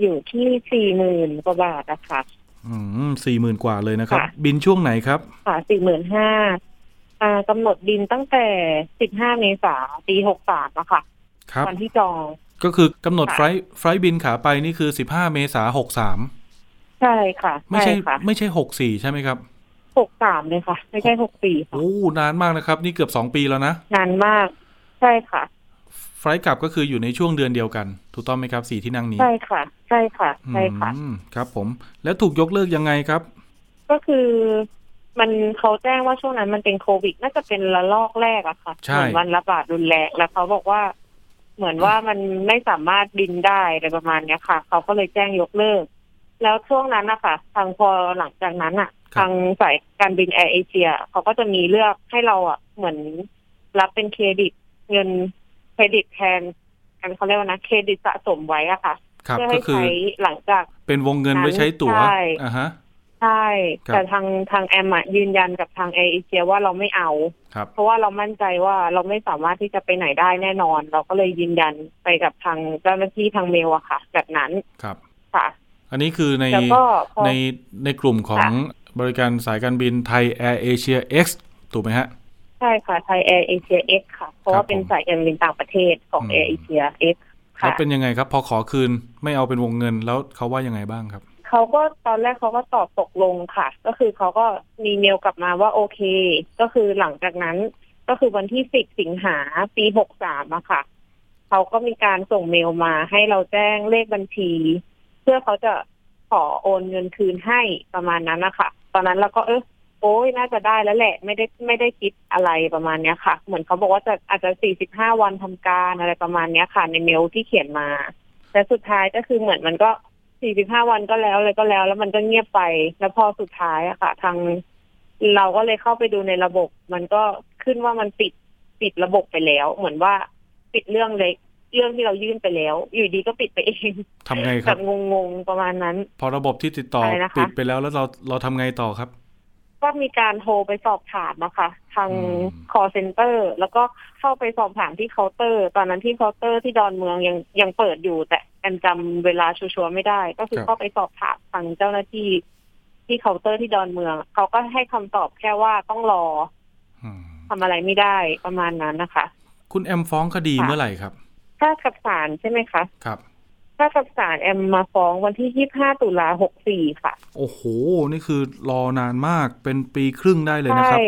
Speaker 4: อยู่ที่สี่หมื่นกว่าบาทอะค่ะ
Speaker 2: อืมสี่หมื่นกว่าเลยนะครับ
Speaker 4: ค่ะ
Speaker 2: บินช่วงไหนครับ
Speaker 4: ค่ะสี่หมื่นห้าอ่ากำหนดบินตั้งแต่สิบห้าเมษาปีหกสามอะค่ะ
Speaker 2: ครับ
Speaker 4: วันที่จอง
Speaker 2: ก็คือกำหนด
Speaker 4: ค่ะ
Speaker 2: ไฟล์ไฟล์บินขาไปนี่คือ15เมษาหกสาม
Speaker 4: ใช่ค่ะ
Speaker 2: ไม่ใช่
Speaker 4: ค่ะ
Speaker 2: ไม่ใช่หกสี่ใช่ไหมครับ
Speaker 4: หกสามเลยค่ะ ไม่ใช่หกสี่ค่ะ
Speaker 2: โอ้นานมากนะครับ นี่เกือบ2ปีแล้วนะ
Speaker 4: นานมาก ใช่ค่ะ
Speaker 2: ไฟล์กลับก็คืออยู่ในช่วงเดือนเดียวกัน ถูกต้องไหมครับสี่ที่นั่งนี้
Speaker 4: ใช่ค่ะ ใช่ค่ะ ใช่ค่ะ
Speaker 2: อืมครับผม แล้วถูกยกเลิกยังไงครับ
Speaker 4: ก็คือมันเขาแจ้งว่าช่วงนั้นมันเป็นโควิด น่าจะเป็นระลอกแรกอะค่ะ
Speaker 2: ใช่
Speaker 4: เหมือนวันระบาดรุนแรงแล้วเขาบอกว่า เหมือนว่ามันไม่สามารถบินได้อะไรประมาณเนี้ยค่ะ เขาก็เลยแจ้งยกเลิก แล้วช่วงนั้นนะคะทางพอหลังจากนั้นอะทางสายการบินแอร์เอเชียเขาก็จะมีเลือกให้เราอะเหมือนรับเป็นเครดิตเงินเครดิตแทนกันเขาเรียกว่านะเครดิตสะสมไว้อะค่ะ
Speaker 2: ครับ
Speaker 4: เพื่อ
Speaker 2: ก็
Speaker 4: ให้
Speaker 2: คือ
Speaker 4: ใช้หลังจาก
Speaker 2: เป็นวงเงินไว้ใช้ตั๋ว
Speaker 4: ใช่
Speaker 2: อ่าฮะ
Speaker 4: ใช่
Speaker 2: ครับ
Speaker 4: แต่ทางทางแอมอะยืนยันกับทางแอร์เอเชียว่าเราไม่เอา
Speaker 2: ครับ
Speaker 4: เพราะว่าเรามั่นใจว่าเราไม่สามารถที่จะไปไหนได้แน่นอน เราก็เลยยืนยันไปกับทางเจ้าหน้าที่ทางเมลอะค่ะ แบบนั้น
Speaker 2: ครับ
Speaker 4: ค่ะ
Speaker 2: อันนี้คือใน
Speaker 4: แล้วก็พอ
Speaker 2: ในในกลุ่มของ
Speaker 4: ค่ะ
Speaker 2: บริการสายการบินไทยแอร์เอเชีย X ถูกไหมฮะ
Speaker 4: ใช่ค่ะไทยแอร์เอเชีย X ค่ะ เพราะ
Speaker 2: ครั
Speaker 4: ว่าเป็นครับ
Speaker 2: ผม
Speaker 4: สายการบินต่างประเทศของ
Speaker 2: อืม
Speaker 4: แอร์เอเชีย X
Speaker 2: แล้ว
Speaker 4: ค่ะ
Speaker 2: เป็นยังไงครับ พอขอคืนไม่เอาเป็นวงเงินแล้วเขาว่ายังไงบ้างครับ
Speaker 4: เขาก็ตอนแรกเขาก็ตอบตกลงค่ะ ก็คือเขาก็มีเมลกลับมาว่าโอเค ก็คือหลังจากนั้นก็คือวันที่สิบสิงหาปีหกสามอะค่ะ เขาก็มีการส่งเมลมาให้เราแจ้งเลขบัญชี เพื่อเขาจะขอโอนเงินคืนให้ประมาณนั้นนะคะตอนนั้นเราก็เออโอ้ยน่าจะได้แล้วแหละ ไม่ได้ไม่ได้คิดอะไรประมาณเนี้ยค่ะ เหมือนเขาบอกว่าจะอาจจะสี่สิบห้าวันทำการอะไรประมาณเนี้ยค่ะ ในเมลที่เขียนมาแต่สุดท้ายก็คือเหมือนมันก็ สี่สิบห้าวันก็แล้วเลยก็แล้ว แล้วมันก็เงียบไป แล้วพอสุดท้ายอะค่ะ ทางเราก็เลยเข้าไปดูในระบบ มันก็ขึ้นว่ามันปิดปิดระบบไปแล้ว เหมือนว่าปิดเรื่องเล็กเรื่องที่เรายื่นไปแล้ว อยู่ดีก็ปิดไปเอง
Speaker 2: ทำไงค
Speaker 4: รับ
Speaker 2: แบ
Speaker 4: บงงๆประมาณนั้น
Speaker 2: พอระบบที่ติดต่ออะไร
Speaker 4: นะคะ
Speaker 2: ปิดไปแล้วแล้วเราเราทำไงต่อครับ
Speaker 4: ก็มีการโทรไปสอบถามนะคะทาง
Speaker 2: อืม
Speaker 4: call center แล้วก็เข้าไปสอบถามที่เคาน์เตอร์ ตอนนั้นที่เคาน์เตอร์ที่ดอนเมืองยังยังเปิดอยู่ แต่แอนจำเวลาชัวร์ๆไม่ได้ ก็คือเข้าไปสอบถามทางเจ้าหน้าที่ที่เคาน์เตอร์ที่ดอนเมือง เขาก็ให้คำตอบแค่ว่าต้องรอ
Speaker 2: อืม
Speaker 4: ทำอะไรไม่ได้ประมาณนั้นนะคะ
Speaker 2: คุณแอมฟ้องคดี
Speaker 4: ค่ะ
Speaker 2: เมื่อไหร่ครับ
Speaker 4: ถ้ากับศาลใช่ไหมคะ
Speaker 2: ครับ
Speaker 4: ถ้ากับศาลแอมมาฟ้องวันที่ 25 ตุลา 64 ค่ะ
Speaker 2: โอ้โห นี่คือรอนานมากเป็นปีครึ่งได้เลยนะครับ
Speaker 4: ใช่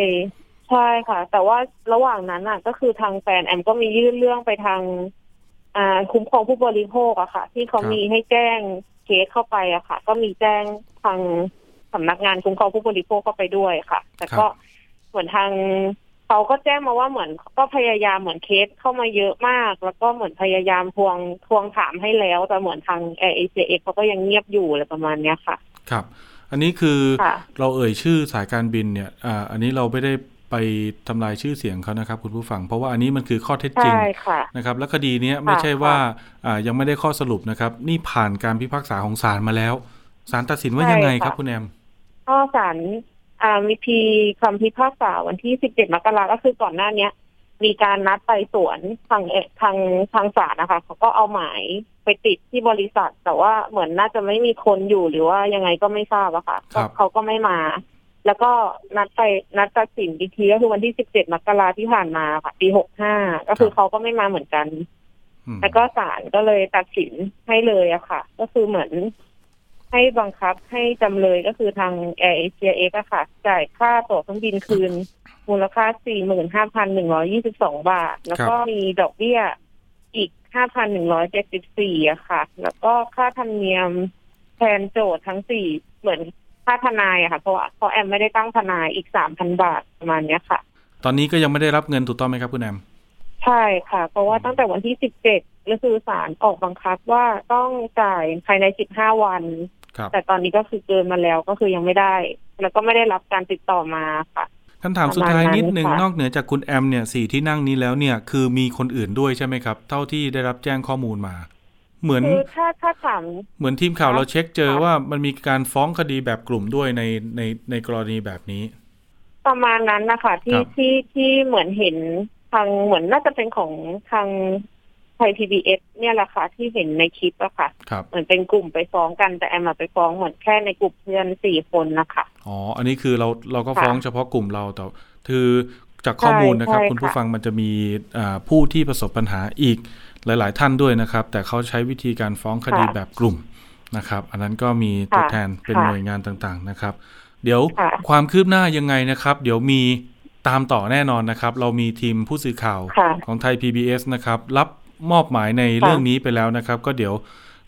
Speaker 4: ใช่ค่ะ แต่ว่าระหว่างนั้นอะ ก็คือทางแฟนแอมก็มียื่นเรื่องไปทาง อ่าคุ้มครองผู้บริโภคอะค่ะ ที่เขา
Speaker 2: ครับ
Speaker 4: มีให้แจ้งเคสเข้าไปอะค่ะ ก็มีแจ้งทางสำนักงานคุ้มครองผู้บริโภคเข้าไปด้วยค่ะ แต่ก็เหมือนทาง เขาก็แจ้งมาว่าเหมือนก็พยายามเหมือนเคสเข้ามาเยอะมาก แล้วก็เหมือนพยายามทวงทวงถามให้แล้วแต่เหมือนทางเอเอเอเขาก็ยังเงียบอยู่อะไรประมาณเนี้ยค่ะ
Speaker 2: ครับ อันนี้คือ
Speaker 4: ค่ะ
Speaker 2: เราเอ่ยชื่อสายการบินเนี่ยอ่าอันนี้เราไม่ได้ไปทำลายชื่อเสียงเขานะครับ คุณผู้ฟัง เพราะว่าอันนี้มันคือข้อเท็จจริง
Speaker 4: ใช่ค่ะ
Speaker 2: นะครับ และคดีเนี้ยไม่ใช่ว่าอ่ายังไม่ได้ข้อสรุปนะครับ นี่ผ่านการพิพากษาของศาลมาแล้วศาลตัดสินว่ายังไงครับ
Speaker 4: ใช่ค่ะ
Speaker 2: คุณแอม
Speaker 4: ก็ศาล อ่ามีพีคำพิพากษาวันที่ 17 มกราก็คือก่อนหน้าเนี้ย มีการนัดไปสวนทางเอ่อทางทางศาลนะคะเขาก็เอาหมายไปติดที่บริษัท แต่ว่าเหมือนน่าจะไม่มีคนอยู่หรือว่ายังไงก็ไม่ทราบอะค่ะ
Speaker 2: ครับ
Speaker 4: ก็เขาก็ไม่มา แล้วก็นัดไปนัดตัดสินอีกทีก็คือวันที่ 17 มกราที่ผ่านมาค่ะปี 65 ก็คือเขาก็ไม่มาเหมือนกัน
Speaker 2: อืม
Speaker 4: แล้วก็ศาลก็เลยตัดสินให้เลยอะค่ะ ก็คือเหมือน ให้บังคับให้จำเลยก็คือทางแอร์เอเชียเอกอะค่ะ จ่ายค่าตั๋วเครื่องบินคืน มูลค่า 45,122 บาท แล้วก็มีดอกเบี้ยอีกห้าพันหนึ่งร้อยเจ็ดสิบสี่อะค่ะ แล้วก็ค่าธรรมเนียมแทนโจทย์ทั้งสี่เหมือนค่าทนายอะค่ะ เพราะว่าเพราะแอมไม่ได้ตั้งทนายอีกสามพันบาทประมาณเนี้ยค่ะ
Speaker 2: ตอนนี้ก็ยังไม่ได้รับเงินถูกต้องไหมครับคุณแอม
Speaker 4: ใช่ค่ะ เพราะว่าตั้งแต่วันที่สิบเจ็ดก็คือศาลออกบังคับว่าต้องจ่ายภายในสิบห้าวัน
Speaker 2: ครับ
Speaker 4: แต่ตอนนี้ก็คือเกินมาแล้วก็คือยังไม่ได้ แล้วก็ไม่ได้รับการติดต่อมาค่ะ
Speaker 2: คำถามสุดท้ายนิดนึง
Speaker 4: ประมาณนั้นค่ะ
Speaker 2: นอกเหนือจากคุณแอมเนี่ยสี่ที่นั่งนี้แล้วเนี่ย คือมีคนอื่นด้วยใช่ไหมครับ เท่าที่ได้รับแจ้งข้อมูลมา เหมือน
Speaker 4: คือถ้าถ้าถาม
Speaker 2: เหมือนทีมข่าว
Speaker 4: ครับ
Speaker 2: เราเช็คเจอ
Speaker 4: ครับ
Speaker 2: ว่ามันมีการฟ้องคดีแบบกลุ่มด้วยในในในกรณีแบบนี้
Speaker 4: ประมาณนั้นนะคะที่
Speaker 2: ครับ
Speaker 4: ที่ที่เหมือนเห็นทางเหมือนน่าจะเป็นของทาง ไทยพีบีเอสเนี่ยแหละค่ะที่เห็นในคลิปอะค่ะ
Speaker 2: ครับ
Speaker 4: เหมือนเป็นกลุ่มไปฟ้องกันแต่แอมมาไปฟ้องเหมือนแค่ในกลุ่มเพื่อนสี่คนนะคะ
Speaker 2: อ๋ออันนี้คือเราเราก็
Speaker 4: ค่ะ
Speaker 2: ฟ้องเฉพาะกลุ่มเราแต่คือจากข้อมูลนะครับ
Speaker 4: ใช่
Speaker 2: คุณผู้
Speaker 4: ค่ะ
Speaker 2: ฟังมันจะมีอ่าผู้ที่ประสบปัญหาอีกหลาย ๆ ท่านด้วยนะครับ แต่เขาใช้วิธีการฟ้องคดีแบบกลุ่มนะครับ อันนั้นก็มีตัวแทนเป็นหน่วยงานต่างๆนะครับ เดี๋ยว
Speaker 4: ค่ะ
Speaker 2: ความคืบหน้ายังไงนะครับ เดี๋ยวมีตามต่อแน่นอนนะครับ เรามีทีมผู้สื่อข่าว
Speaker 4: ค่ะ
Speaker 2: ของไทย PBS นะครับ รับ มอบหมายในเรื่องนี้ไปแล้วนะครับ ก็เดี๋ยว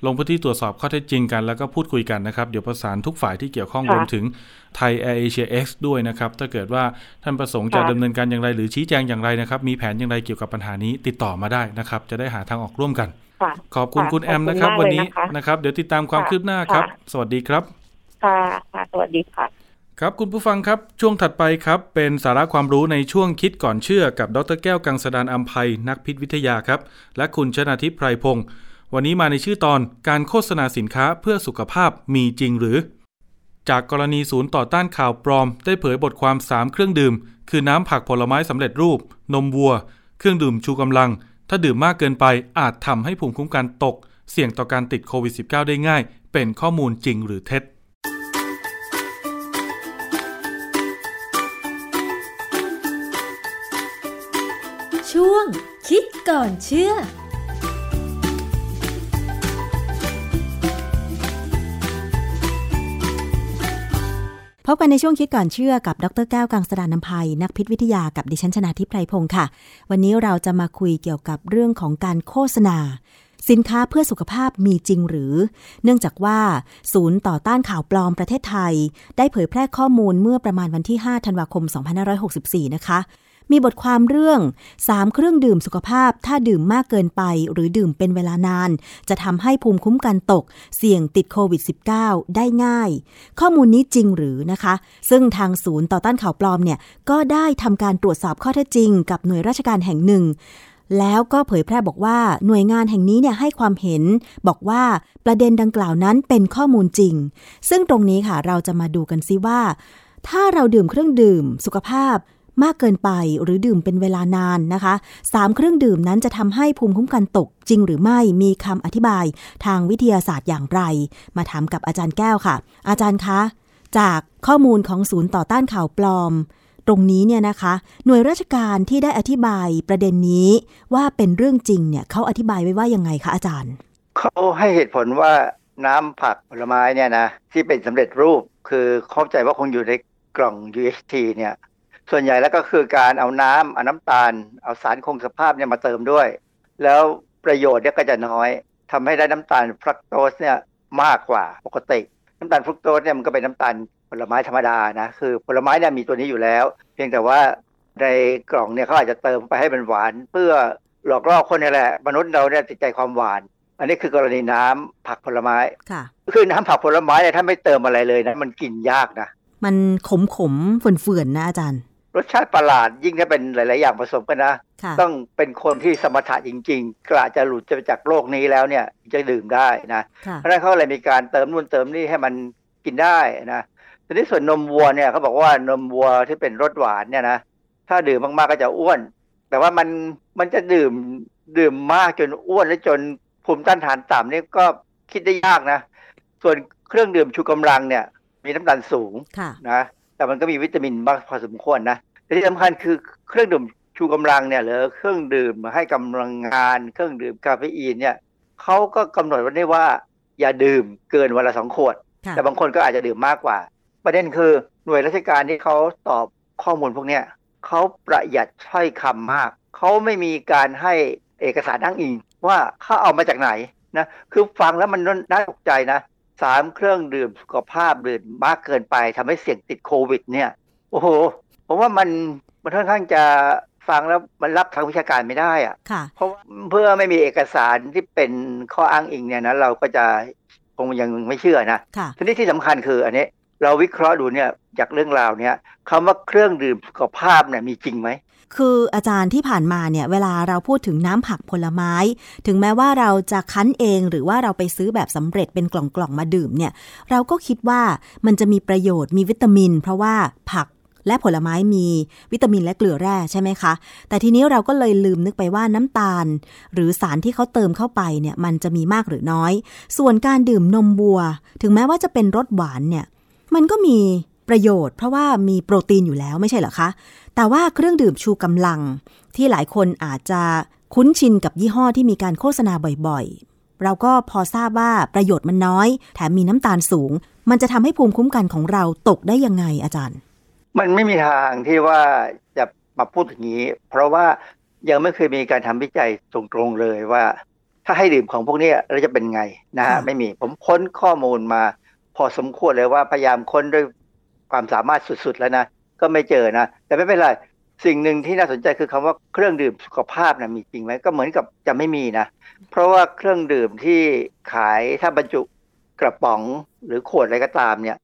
Speaker 2: ลงพื้นที่ตรวจสอบข้อเท็จจริงกันแล้วก็พูดคุยกันนะครับ เดี๋ยวประสานทุกฝ่ายที่เกี่ยวข้อง
Speaker 4: ค่ะ
Speaker 2: รวมถึงไทย Air Asia X ด้วยนะครับ ถ้าเกิดว่าท่านประสงค์จะ
Speaker 4: ค่ะ
Speaker 2: ดำเนินการอย่างไร หรือชี้แจงอย่างไรนะครับ มีแผนอย่างไรเกี่ยวกับปัญหานี้ติดต่อมาได้นะครับ จะได้หาทางออกร่วมกัน
Speaker 4: ค่ะ
Speaker 2: ขอบคุณ
Speaker 4: ค่ะ
Speaker 2: คุณแอม
Speaker 4: ขอบคุณ
Speaker 2: นะครับ
Speaker 4: มาก
Speaker 2: วัน
Speaker 4: เลย
Speaker 2: นี้
Speaker 4: นะคะ
Speaker 2: นะครับ เดี๋ยวติดตามความ
Speaker 4: ค่ะ
Speaker 2: คืบหน้าครับ
Speaker 4: ค่ะ
Speaker 2: สวัสดีครับ
Speaker 4: ค่ะค่ะสวัสดีค่ะ
Speaker 2: ครับคุณผู้ฟังครับช่วงถัดไปครับเป็นสาระความรู้ในช่วงคิดก่อนเชื่อกับดรแก้วกังสดานอัมภัยนักพิษวิทยาครับ และคุณชนาทิพย์ไพรพงศ์วันนี้มาในชื่อตอนการโฆษณาสินค้าเพื่อสุขภาพมีจริงหรือ จากกรณีศูนย์ต่อต้านข่าวปลอม ได้เผยบทความ 3 เครื่องดื่ม คือน้ำผักผลไม้สำเร็จรูป นมวัว เครื่องดื่มชูกำลัง ถ้าดื่มมากเกินไปอาจทำให้ภูมิคุ้มกันตก เสี่ยงต่อการติดโควิด -19 ได้ง่าย เป็นข้อมูลจริงหรือเท็จ
Speaker 5: คิดก่อนเชื่อ
Speaker 6: พบกันในช่วงคิดก่อนเชื่อกับดรแก้วกังสดานนภัย นักพิษวิทยากับดิฉันชนาทิพไพรพงศ์ค่ะ วันนี้เราจะมาคุยเกี่ยวกับเรื่องของการโฆษณา สินค้าเพื่อสุขภาพมีจริงหรือ เนื่องจากว่า ศูนย์ต่อต้านข่าวปลอมประเทศไทย ได้เผยแพร่ข้อมูลเมื่อประมาณวันที่ 5 ธันวาคม 2564 นะคะ มีบทความเรื่อง 3 เครื่องดื่มสุขภาพ ถ้าดื่มมากเกินไป หรือดื่มเป็นเวลานาน จะทำให้ภูมิคุ้มกันตก เสี่ยงติดโควิด -19 ได้ง่าย ข้อมูลนี้จริงหรือนะคะ ซึ่งทางศูนย์ต่อต้านข่าวปลอมเนี่ยก็ได้ทำการตรวจสอบข้อเท็จจริง กับหน่วยราชการแห่งหนึ่งแล้วก็เผยแพร่บอกว่าหน่วยงานแห่งนี้เนี่ยให้ความเห็น บอกว่าประเด็นดังกล่าวนั้นเป็นข้อมูลจริง ซึ่งตรงนี้ค่ะเราจะมาดูกันซิว่า ถ้าเราดื่มเครื่องดื่มสุขภาพ มากเกินไปหรือดื่มเป็นเวลานานนะคะสามเครื่องดื่มนั้นจะทำให้ภูมิคุ้มกันตกจริงหรือไม่มีคำอธิบายทางวิทยาศาสตร์อย่างไร มาถามกับอาจารย์แก้วค่ะ อาจารย์คะ จากข้อมูลของศูนย์ต่อต้านข่าวปลอม ตรงนี้เนี่ยนะคะ หน่วยราชการที่ได้อธิบายประเด็นนี้ว่าเป็นเรื่องจริงเนี่ยเขาอธิบายไว้ว่ายังไงคะอาจารย์
Speaker 7: เขาให้เหตุผลว่าน้ำผักผลไม้เนี่ยนะที่เป็นสำเร็จรูปคือเข้าใจว่าคงอยู่ในกล่อง UHT เนี่ย ส่วนใหญ่แล้วก็คือการเอาน้ำเอาน้ำตาล เอาสารคงสภาพเนี่ยมาเติมด้วย แล้วประโยชน์เนี่ยก็จะน้อยทำให้ได้น้ำตาลฟรักโตสเนี่ยมากกว่าปกติ น้ำตาลฟรุกโตสเนี่ยมันก็เป็นน้ำตาลผลไม้ธรรมดานะคือผลไม้เนี่ยมีตัวนี้อยู่แล้ว เพียงแต่ว่าในกล่องเนี่ยเขาอาจจะเติมไปให้มันหวาน เพื่อหลอกล่อคนนี่แหละ มนุษย์เราเนี่ยติดใจความหวาน อันนี้คือกรณีน้ำผักผลไม้
Speaker 6: ค่ะ
Speaker 7: คือน้ำผักผลไม้เนี่ยถ้าไม่เติมอะไรเลยนะมันกินยากนะ
Speaker 6: มันขมขมๆเฝื่อนๆนะอาจารย์
Speaker 7: รสชาติประหลาดยิ่งถ้าเป็นหลาย ๆ อย่างผสมกันนะ
Speaker 6: ค่ะ
Speaker 7: ต้องเป็นคนที่สมถะจริง ๆ กระจะหลุดจะจากโลกนี้แล้วเนี่ยจะดื่มได้นะ
Speaker 6: ค่ะ
Speaker 7: เพราะฉะนั้นเขาเลยมีการเติมนู่นเติมนี่ให้มันกินได้นะทีนี้ส่วนนมวัวเนี่ยเขาบอกว่านมวัวที่เป็นรสหวานเนี่ยนะถ้าดื่มมาก ๆ ก็จะอ้วน แต่ว่ามันมันจะดื่มดื่มมากจนอ้วนและจนภูมิต้านทานต่ำนี่ก็คิดได้ยากนะ ส่วนเครื่องดื่มชูกำลังเนี่ย มีน้ำตาลสูง
Speaker 6: ค่ะ
Speaker 7: นะ แต่มันก็มีวิตามินมากพอสมควรนะแต่ที่สำคัญคือเครื่องดื่มชูกำลังเนี่ยหรือเครื่องดื่มให้กำลังงาน เครื่องดื่มคาเฟอีนเนี่ยเขาก็กำหนดไว้ได้ว่า อย่าดื่มเกินวันละสองขวด
Speaker 6: ค่ะ
Speaker 7: แต่บางคนก็อาจจะดื่มมากกว่า ประเด็นคือหน่วยราชการที่เขาตอบข้อมูลพวกเนี้ยเขาประหยัดถ้อยคำมากเขาไม่มีการให้เอกสารอ้างอิงว่าเขาเอามาจากไหนนะคือฟังแล้วมันน่าตกใจนะ สามเครื่องดื่มสุขภาพดื่มมากเกินไปทำให้เสี่ยงติดโควิด เนี่ย โอ้โหผมว่ามันมันค่อนข้างจะฟังแล้วมันรับทางวิชาการไม่ได้อะ
Speaker 6: ค่ะ
Speaker 7: เพราะว่าเพื่อไม่มีเอกสารที่เป็นข้ออ้างอิงเนี่ยนะเราก็จะคงยังไม่เชื่อนะ
Speaker 6: ค่ะ
Speaker 7: ทีนี้ที่สำคัญคืออันนี้เราวิเคราะห์ดูเนี่ยจากเรื่องราวเนี่ยคำว่าเครื่องดื่มสุขภาพเนี่ยมีจริงไหม
Speaker 6: คืออาจารย์ที่ผ่านมาเนี่ยเวลาเราพูดถึงน้ำผักผลไม้ ถึงแม้ว่าเราจะคั้นเองหรือว่าเราไปซื้อแบบสำเร็จเป็นกล่องๆมาดื่มเนี่ยเราก็คิดว่ามันจะมีประโยชน์มีวิตามิน เพราะว่าผักและผลไม้มีวิตามินและเกลือแร่ใช่ไหมคะ แต่ทีนี้เราก็เลยลืมนึกไปว่าน้ำตาล หรือสารที่เขาเติมเข้าไปเนี่ยมันจะมีมากหรือน้อย ส่วนการดื่มนมวัว ถึงแม้ว่าจะเป็นรสหวานเนี่ยมันก็มี ประโยชน์เพราะว่ามีโปรตีนอยู่แล้วไม่ใช่เหรอคะ แต่ว่าเครื่องดื่มชูกำลัง ที่หลายคนอาจจะคุ้นชินกับยี่ห้อที่มีการโฆษณาบ่อยๆ เราก็พอทราบว่าประโยชน์มันน้อย แถมมีน้ำตาลสูง มันจะทำให้ภูมิคุ้มกันของเราตกได้ยังไงอาจารย์
Speaker 7: มันไม่มีทางที่ว่าจะมาพูดอย่างนี้ เพราะว่ายังไม่เคยมีการทำวิจัยตรงๆเลยว่า ถ้าให้ดื่มของพวกนี้เราจะเป็นไงนะฮะ
Speaker 6: ค่ะ
Speaker 7: ไม่มีผมค้นข้อมูลมา พอสมควรเลยว่าพยายามค้นด้วย ความสามารถสุดๆแล้วนะ ก็ไม่เจอนะ แต่ไม่เป็นไร สิ่งหนึ่งที่น่าสนใจคือคำว่าเครื่องดื่มสุขภาพนะมีจริงไหมก็เหมือนกับจะไม่มีนะ เพราะว่าเครื่องดื่มที่ขายถ้าบรรจุกระป๋องหรือขวดอะไรก็ตามเนี่ย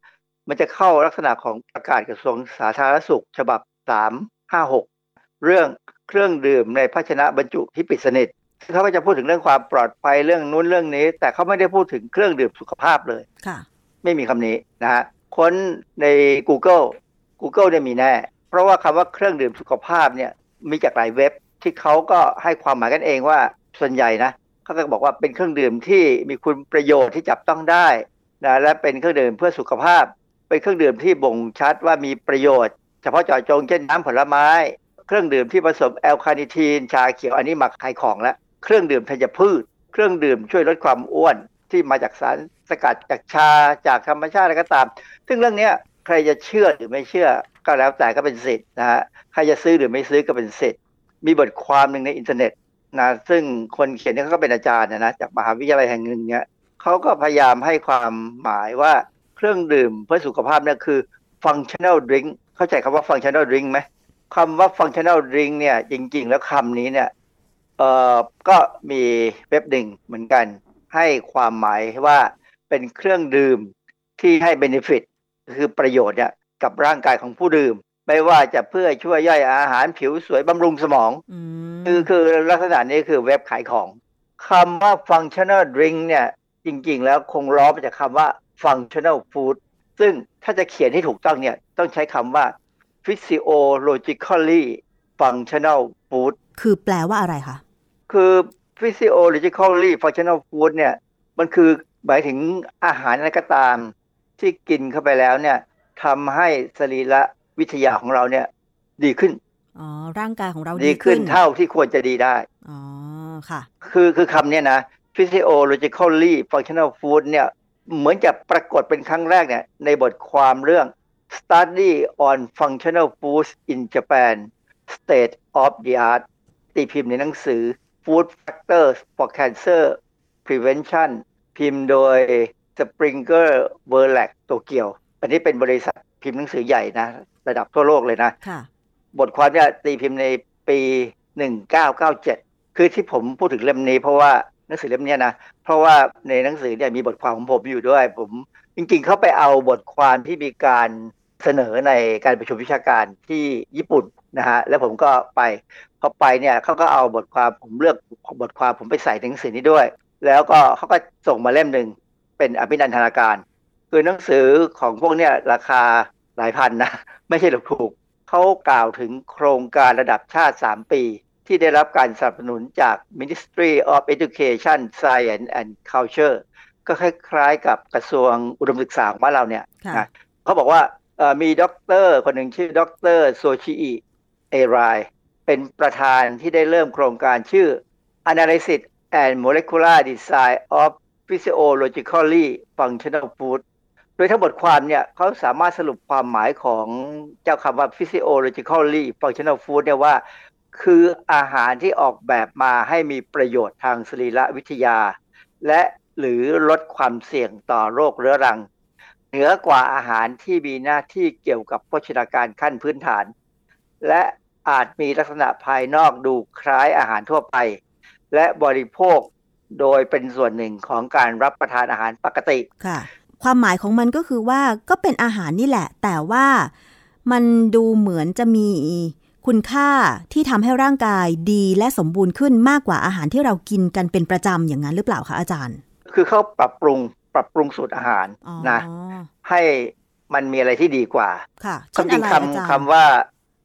Speaker 7: มันจะเข้าลักษณะของประกาศกระทรวงสาธารณสุข ฉบับ 356 เรื่องเครื่องดื่มในภาชนะบรรจุที่ปิดสนิทเขาก็จะพูดถึงเรื่องความปลอดภัยเรื่องนู้นเรื่องนี้ แต่เขาไม่ได้พูดถึงเครื่องดื่มสุขภาพเลย
Speaker 6: ค่ะ
Speaker 7: ไม่มีคำนี้นะฮะ ค้นใน Google Google เนี่ยมีแน่ เพราะว่าคำว่าเครื่องดื่มสุขภาพเนี่ยมีจากหลายเว็บที่เขาก็ให้ความหมายกันเองว่าส่วนใหญ่นะเขาก็บอกว่าเป็นเครื่องดื่มที่มีคุณประโยชน์ที่จับต้องได้นะและเป็นเครื่องดื่มเพื่อสุขภาพ เป็นเครื่องดื่มที่บ่งชัดว่ามีประโยชน์ เฉพาะเจาะจงเช่นน้ำผลไม้ เครื่องดื่มที่ผสม L-Carnitine ชาเขียวอันนี้มาขายของแล้วเครื่องดื่มธัญพืช เครื่องดื่มช่วยลดความอ้วน ที่มาจากสารสกัดจากชาจากธรรมชาติอะไรก็ตาม ซึ่งเรื่องนี้ใครจะเชื่อหรือไม่เชื่อก็แล้วแต่ก็เป็นสิทธิ์นะฮะใครจะซื้อหรือไม่ซื้อก็เป็นสิทธิ์ มีบทความหนึ่งในอินเทอร์เน็ตนะซึ่งคนเขียนนี่เขาก็เป็นอาจารย์นะจากมหาวิทยาลัยแห่งหนึ่งเนี่ยเขาก็พยายามให้ความหมายว่าเครื่องดื่มเพื่อสุขภาพเนี่ยคือ functional drink เข้าใจคำว่า functional drink ไหมคำว่า functional drink เนี่ยจริง ๆ แล้วคำนี้เนี่ยเอ่อก็มีเว็บหนึ่งเหมือนกัน ให้ความหมายว่าเป็นเครื่องดื่มที่ให้ benefit คือประโยชน์เนี่ยกับร่างกายของผู้ดื่ม ไม่ว่าจะเพื่อช่วยย่อยอาหารผิวสวยบำรุงสมอง
Speaker 6: อืม
Speaker 7: คือคือลักษณะนี้คือเว็บขายของคำว่า functional drink เนี่ยจริงๆ แล้วคงล้อมาจากคำว่า functional food ซึ่งถ้าจะเขียนให้ถูกต้องเนี่ยต้องใช้คำว่า physiologically functional food
Speaker 6: คือแปลว่าอะไรคะ
Speaker 7: คือ physiologically functional food เนี่ยมันคือหมายถึงอาหารอะไรก็ตาม ที่กินเข้าไปแล้วเนี่ยทำให้สรีระวิทยาของเราเนี่ย ดีขึ้น
Speaker 6: อ๋อร่างกายของเรา
Speaker 7: ดีขึ้นเท่าที่ควรจะดีได้
Speaker 6: อ๋อค่ะ
Speaker 7: คือคือคำเนี้ยนะ physiologically functional food เนี่ยเหมือนจะปรากฏเป็นครั้งแรกเนี่ยในบทความเรื่อง study on functional foods in Japan state of the art ตีพิมพ์ในหนังสือ food factors for cancer prevention พิมพ์โดย Springer Verlag โตเกียว อันนี้เป็นบริษัทพิมพ์หนังสือใหญ่นะ ระดับทั่วโลกเลยนะ
Speaker 6: ค่ะ
Speaker 7: บทความเนี่ยตีพิมพ์ในปี 1997 คือที่ผมพูดถึงเล่มนี้เพราะว่าหนังสือเล่มเนี้ยนะ เพราะว่าในหนังสือเนี่ยมีบทความของผมอยู่ด้วย ผมจริงๆเขาไปเอาบทความที่มีการเสนอในการประชุมวิชาการที่ญี่ปุ่นนะฮะ แล้วผมก็ไป พอไปเนี่ยเขาก็เอาบทความผมเลือกบทความผมไปใส่ในหนังสือนี้ด้วย แล้วก็เขาก็ส่งมาเล่มหนึ่งเป็นอภินันทนาการ คือหนังสือของพวกเนี่ยราคาหลายพันนะไม่ใช่ถูกๆเขากล่าวถึงโครงการระดับชาติ 3 ปี ที่ได้รับการสนับสนุนจาก Ministry of Education Science and Culture ก็คล้ายๆกับกระทรวงอุดมศึกษาของบ้านเราเนี่ย
Speaker 6: ค่ะ
Speaker 7: นะเขาบอกว่าเอ่อมีด็อกเตอร์คนหนึ่งชื่อด็อกเตอร์โซชิอิเอราย เป็นประธานที่ได้เริ่มโครงการชื่อ Analysis and Molecular Design of Physiologically Functional Food โดยทั้งบทความเนี่ยเขาสามารถสรุปความหมายของเจ้าคำว่า physiologically functional food เนี่ยว่า คืออาหารที่ออกแบบมาให้มีประโยชน์ทางสรีรวิทยา และหรือลดความเสี่ยงต่อโรคเรื้อรัง เหนือกว่าอาหารที่มีหน้าที่เกี่ยวกับโภชนาการขั้นพื้นฐาน และ อาจมีลักษณะภายนอกดูคล้ายอาหารทั่วไป และบริโภคโดยเป็นส่วนหนึ่งของการรับประทานอาหารปกติ
Speaker 6: ค่ะ ความหมายของมันก็คือว่าก็เป็นอาหารนี่แหละ แต่ว่ามันดูเหมือนจะมีคุณค่าที่ทำให้ร่างกายดีและสมบูรณ์ขึ้นมากกว่าอาหารที่เรากินกันเป็นประจำอย่างนั้นหรือเปล่าคะอาจารย์
Speaker 7: คือเขาปรับปรุงปรับปรุงสูตรอาหาร
Speaker 6: อ๋อ
Speaker 7: นะ ให้มันมีอะไรที่ดีกว่า
Speaker 6: ค่ะ
Speaker 7: ความจริง
Speaker 6: เช่นอะไรอาจาร
Speaker 7: คำ
Speaker 6: ย์
Speaker 7: คำว่า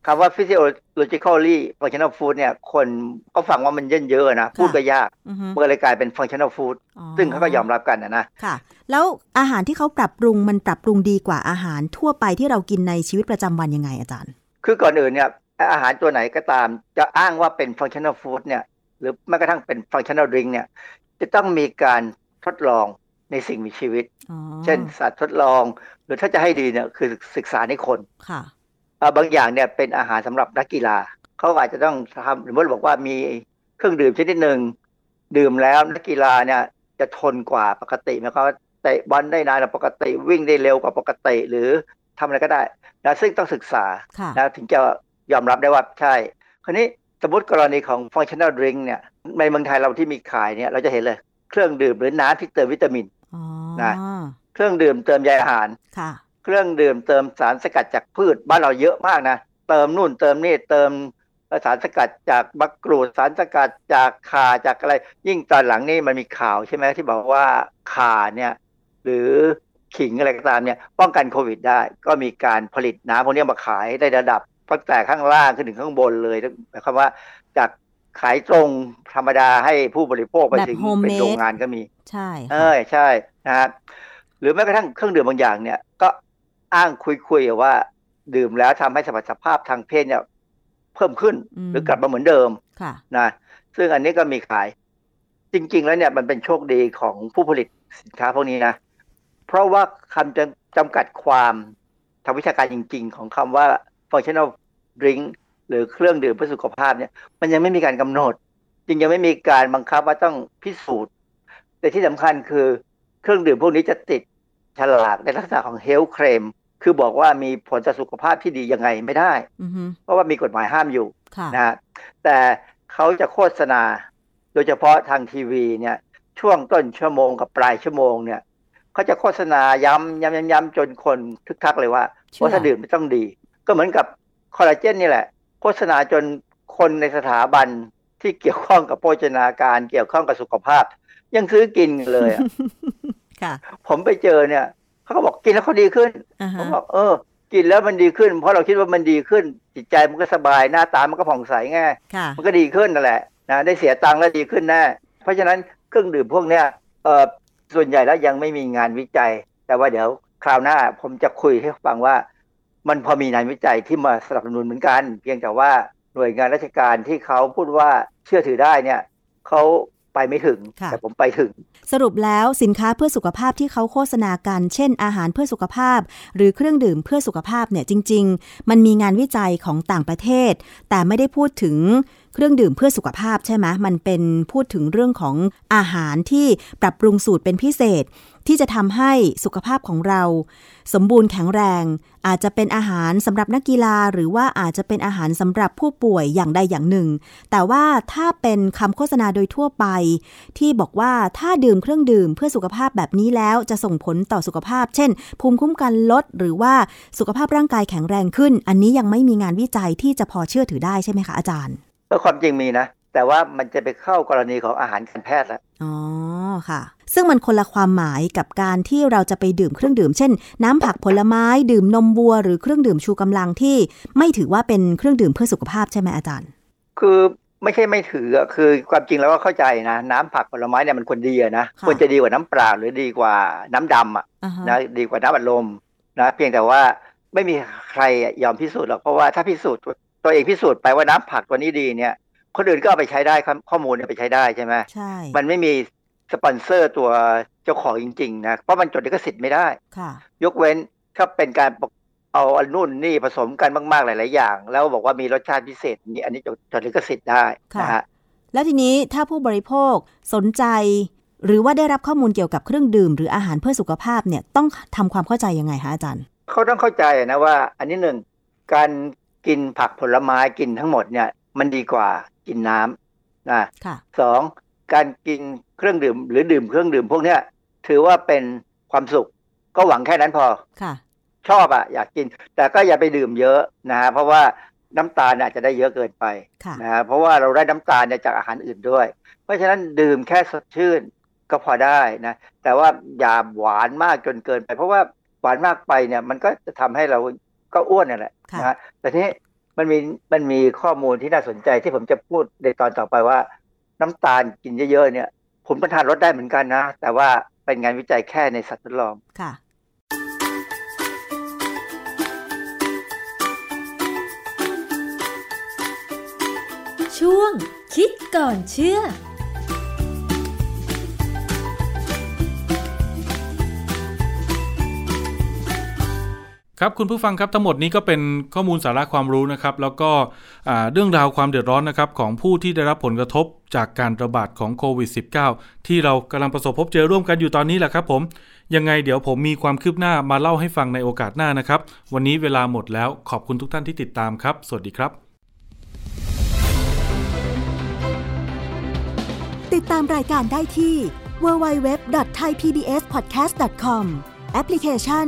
Speaker 7: คำว่า physiologically functional food เนี่ย คนก็ฟังว่ามันเยอะเยอะๆนะ พูดก็ยาก
Speaker 6: อือฮึ
Speaker 7: เมื่อเลยกลายเป็น functional food
Speaker 6: อ๋อ
Speaker 7: ซึ่งเขาก็ยอมรับกันนะนะ
Speaker 6: ค่ะ แล้วอาหารที่เขาปรับปรุงมันปรับปรุงดีกว่าอาหารทั่วไปที่เรากินในชีวิตประจำวันยังไงอาจารย์
Speaker 7: คือก่อนอื่นเนี่ยอาหารตัวไหนก็ตามจะอ้างว่าเป็น functional food เนี่ย หรือแม้กระทั่งเป็น functional drink เนี่ย จะต้องมีการทดลองในสิ่งมีชีวิต
Speaker 6: อ๋อ
Speaker 7: เช่นสัตว์ทดลอง หรือถ้าจะให้ดีเนี่ยคือศึกษาในคน
Speaker 6: ค่ะ
Speaker 7: อ่า บางอย่างเนี่ยเป็นอาหารสำหรับนักกีฬาเขาอาจจะต้องทำสมมติบอกว่ามีเครื่องดื่มชนิดหนึ่งดื่มแล้วนักกีฬาเนี่ยจะทนกว่าปกติหมายความว่าเตะบอลได้นานกว่าปกติวิ่งได้เร็วกว่าปกติหรือทำอะไรก็ได้นะซึ่งต้องศึกษา
Speaker 6: ค่ะ
Speaker 7: นะถึงจะยอมรับได้ว่าใช่คราวนี้สมมติกรณีของ functional drink เนี่ยในเมืองไทยเราที่มีขายเนี่ยเราจะเห็นเลย เครื่องดื่มหรือน้ำที่เติมวิตามิน
Speaker 6: อ๋อ
Speaker 7: นะเครื่องดื่มเติมใยอาหาร
Speaker 6: ค่ะ
Speaker 7: เครื่องดื่มเติมสารสกัดจากพืชบ้านเราเยอะมากนะ เติมนู่นเติมนี่เติมสารสกัดจากมะกรูดสารสกัดจากข่าจากอะไร ยิ่งตอนหลังนี่มันมีข่าวใช่ไหมที่บอกว่าข่าเนี่ยหรือขิงอะไรก็ตามเนี่ยป้องกันโควิดได้ ก็มีการผลิตน้ำพวกนี้มาขายได้ระดับตั้งแต่ข้างล่างขึ้นถึงข้างบนเลยหมายความว่าจากขายตรงธรรมดาให้ผู้บริโภคไป
Speaker 6: แบบ
Speaker 7: ถึง
Speaker 6: homemade
Speaker 7: เป็นโรงงานก็มี
Speaker 6: ใช่
Speaker 7: เอ
Speaker 6: ค่ะ
Speaker 7: อใช่นะฮะหรือแม้กระทั่งเครื่องดื่มบางอย่างเนี่ยก็ อ้างคุยๆว่า ดื่มแล้วทำให้สมรรถภาพทางเพศเนี่ย เพิ่มขึ้น
Speaker 6: อืม
Speaker 7: หรือกลับมาเหมือนเดิม
Speaker 6: ค่ะ
Speaker 7: นะซึ่งอันนี้ก็มีขาย จริง ๆ แล้วเนี่ยมันเป็นโชคดีของผู้ผลิตสินค้าพวกนี้นะเพราะว่าคำจำจำกัดความทางวิชาการจริง ๆ ของคำว่า functional drink หรือเครื่องดื่มเพื่อสุขภาพเนี่ย มันยังไม่มีการกำหนดจริงยังไม่มีการบังคับว่าต้องพิสูจน์ แต่ที่สำคัญคือเครื่องดื่มพวกนี้จะติดฉลากในลักษณะของ health claim คือบอกว่ามีผลต่อสุขภาพที่ดียังไงไม่ได้
Speaker 6: อือฮึ
Speaker 7: เพราะว่ามีกฎหมายห้ามอยู่
Speaker 6: ค่ะ
Speaker 7: นะฮะแต่เขาจะโฆษณา โดยเฉพาะทางทีวีเนี่ย ช่วงต้นชั่วโมงกับปลายชั่วโมงเนี่ยเขาจะโฆษณาย้ำย้ำย้ำย้ำจนคนทึกทักเลยว่า
Speaker 6: เชื่อ
Speaker 7: ว่าถ้าดื่มไม่ต้องดี ก็เหมือนกับคอลลาเจนนี่แหละ โฆษณาจนคนในสถาบันที่เกี่ยวข้องกับโภชนาการเกี่ยวข้องกับสุขภาพ ยังซื้อกินเลยอะ
Speaker 6: ค่ะ
Speaker 7: ผมไปเจอเนี่ยเขา ก็บอกกินแล้วเขาดีขึ้น
Speaker 6: อ่า
Speaker 7: ผ
Speaker 6: ฮะ
Speaker 7: มบอกเออ กินแล้วมันดีขึ้น เพราะเราคิดว่ามันดีขึ้น จิตใจมันก็สบายหน้าตามันก็ผ่องใสไง
Speaker 6: ค่ะ
Speaker 7: มันก็ดีขึ้นนั่นแหละนะได้เสียตังค์แล้วดีขึ้นแน่เพราะฉะนั้นเครื่องดื่มพวกเนี้ยเออส่วนใหญ่แล้วยังไม่มีงานวิจัย แต่ว่าเดี๋ยวคราวหน้าผมจะคุยให้ฟังว่า มันพอมีงานวิจัยที่มาสนับสนุนเหมือนกัน เพียงแต่ว่าหน่วยงานราชการที่เขาพูดว่าเชื่อถือได้เนี่ยเขา ไปไม่ถึง
Speaker 6: ค่ะ
Speaker 7: แต่ผมไปถึง
Speaker 6: สรุปแล้วสินค้าเพื่อสุขภาพที่เขาโฆษณากัน เช่น อาหารเพื่อสุขภาพ หรือเครื่องดื่มเพื่อสุขภาพเนี่ยจริง ๆ มันมีงานวิจัยของต่างประเทศ แต่ไม่ได้พูดถึงเครื่องดื่มเพื่อสุขภาพใช่ไหมมันเป็นพูดถึงเรื่องของอาหารที่ปรับปรุงสูตรเป็นพิเศษที่จะทำให้สุขภาพของเรา สมบูรณ์แข็งแรง อาจจะเป็นอาหารสำหรับนักกีฬา หรือว่าอาจจะเป็นอาหารสำหรับผู้ป่วยอย่างใดอย่างหนึ่ง แต่ว่าถ้าเป็นคำโฆษณาโดยทั่วไป ที่บอกว่าถ้าดื่มเครื่องดื่มเพื่อสุขภาพแบบนี้แล้วจะส่งผลต่อสุขภาพ เช่น ภูมิคุ้มกันลด หรือว่าสุขภาพร่างกายแข็งแรงขึ้น อันนี้ยังไม่มีงานวิจัยที่จะพอเชื่อถือได้ใช่ไหมคะอาจารย์
Speaker 7: ก็ความจริงมีนะ แต่ว่ามันจะไปเข้ากรณีของอาหารการแพทย์แล้ว
Speaker 6: อ๋อค่ะ ซึ่งมันคนละความหมายกับการที่เราจะไปดื่มเครื่องดื่ม เช่น น้ำผักผลไม้ดื่มนมวัว หรือเครื่องดื่มชูกำลังที่ไม่ถือว่าเป็นเครื่องดื่มเพื่อสุขภาพใช่ไหมอาจารย์
Speaker 7: คือไม่ใช่ไม่ถืออะคือความจริงแล้วก็เข้าใจนะ น้ำผักผลไม้เนี่ยมันควรดีอะนะ
Speaker 6: ค่ะ
Speaker 7: ควรจะดีกว่าน้ำเปล่าหรือดีกว่าน้ำดำอะ
Speaker 6: อ่าฮะ
Speaker 7: นะดีกว่าน้ำอัดลมนะเพียงแต่ว่าไม่มีใครยอมพิสูจน์หรอกเพราะว่าถ้าพิสูจน์ตัวเองพิสูจน์ไปว่าน้ำผักตัวนี้ดีเนี่ย คนอื่นก็เอาไปใช้ได้ครับข้อมูลเนี่ยไปใช้ได้ใช่ไหม
Speaker 6: ใช่
Speaker 7: มันไม่มีสปอนเซอร์ตัวเจ้าของจริง ๆ นะ เพราะมันจดลิขสิทธิ์ไม่ได้
Speaker 6: ค่ะ
Speaker 7: ยกเว้นถ้าเป็นการปกเอาอันนู่นนี่ผสมกันมากๆหลาย ๆ อย่าง แล้วบอกว่ามีรสชาติพิเศษนี่อันนี้จดจดลิขสิทธิ์ได้นะฮะ
Speaker 6: แล้วทีนี้ถ้าผู้บริโภคสนใจหรือว่าได้รับข้อมูลเกี่ยวกับเครื่องดื่ม หรืออาหารเพื่อสุขภาพเนี่ยต้องทำความเข้าใจยังไงคะอาจารย์
Speaker 7: เขาต้องเข้าใจนะว่า อันนี้หนึ่งการกินผักผลไม้กินทั้งหมดเนี่ยมันดีกว่ากินน้ำนะ
Speaker 6: ค่ะ
Speaker 7: สองการกินเครื่องดื่ม หรือดื่มเครื่องดื่มพวกเนี้ยถือว่าเป็นความสุข ก็หวังแค่นั้นพอ
Speaker 6: ค่ะ
Speaker 7: ชอบอะอยากกิน แต่ก็อย่าไปดื่มเยอะนะฮะเพราะว่าน้ำตาลอาจจะได้เยอะเกินไป
Speaker 6: ค่ะ
Speaker 7: นะฮะเพราะว่าเราได้น้ำตาลเนี่ยจากอาหารอื่นด้วย เพราะฉะนั้นดื่มแค่สดชื่นก็พอได้นะ แต่ว่าอย่าหวานมากจนเกินไป เพราะว่าหวานมากไปเนี่ย มันก็จะทำให้เราก็อ้วนนี่แหละ
Speaker 6: ค่ะ
Speaker 7: นะฮะแต่ทีนี้ มันมีมันมีข้อมูลที่น่าสนใจที่ผมจะพูดในตอนต่อไปว่า น้ำตาลกินเยอะๆเนี่ยผลประทานลดได้เหมือนกันนะ แต่ว่าเป็นงานวิจัยแค่ในสัตว์ทดลอง
Speaker 6: ค่ะ
Speaker 5: ช่วงคิดก่อนเชื่อ
Speaker 2: ครับคุณผู้ฟังครับทั้งหมดนี้ก็เป็นข้อมูลสาระความรู้นะครับ แล้วก็เรื่องราวความเดือดร้อนนะครับของผู้ที่ได้รับผลกระทบจากการระบาดของโควิด -19 ที่เรากำลังประสบพบเจอร่วมกันอยู่ตอนนี้แหละครับผม ยังไงเดี๋ยวผมมีความคืบหน้ามาเล่าให้ฟังในโอกาสหน้านะครับ วันนี้เวลาหมดแล้วขอบคุณทุกท่านที่ติดตามครับ สวัสดีครับ
Speaker 6: ติดตามรายการได้ที่ www.thaipbspodcast.com แอปพลิเคชัน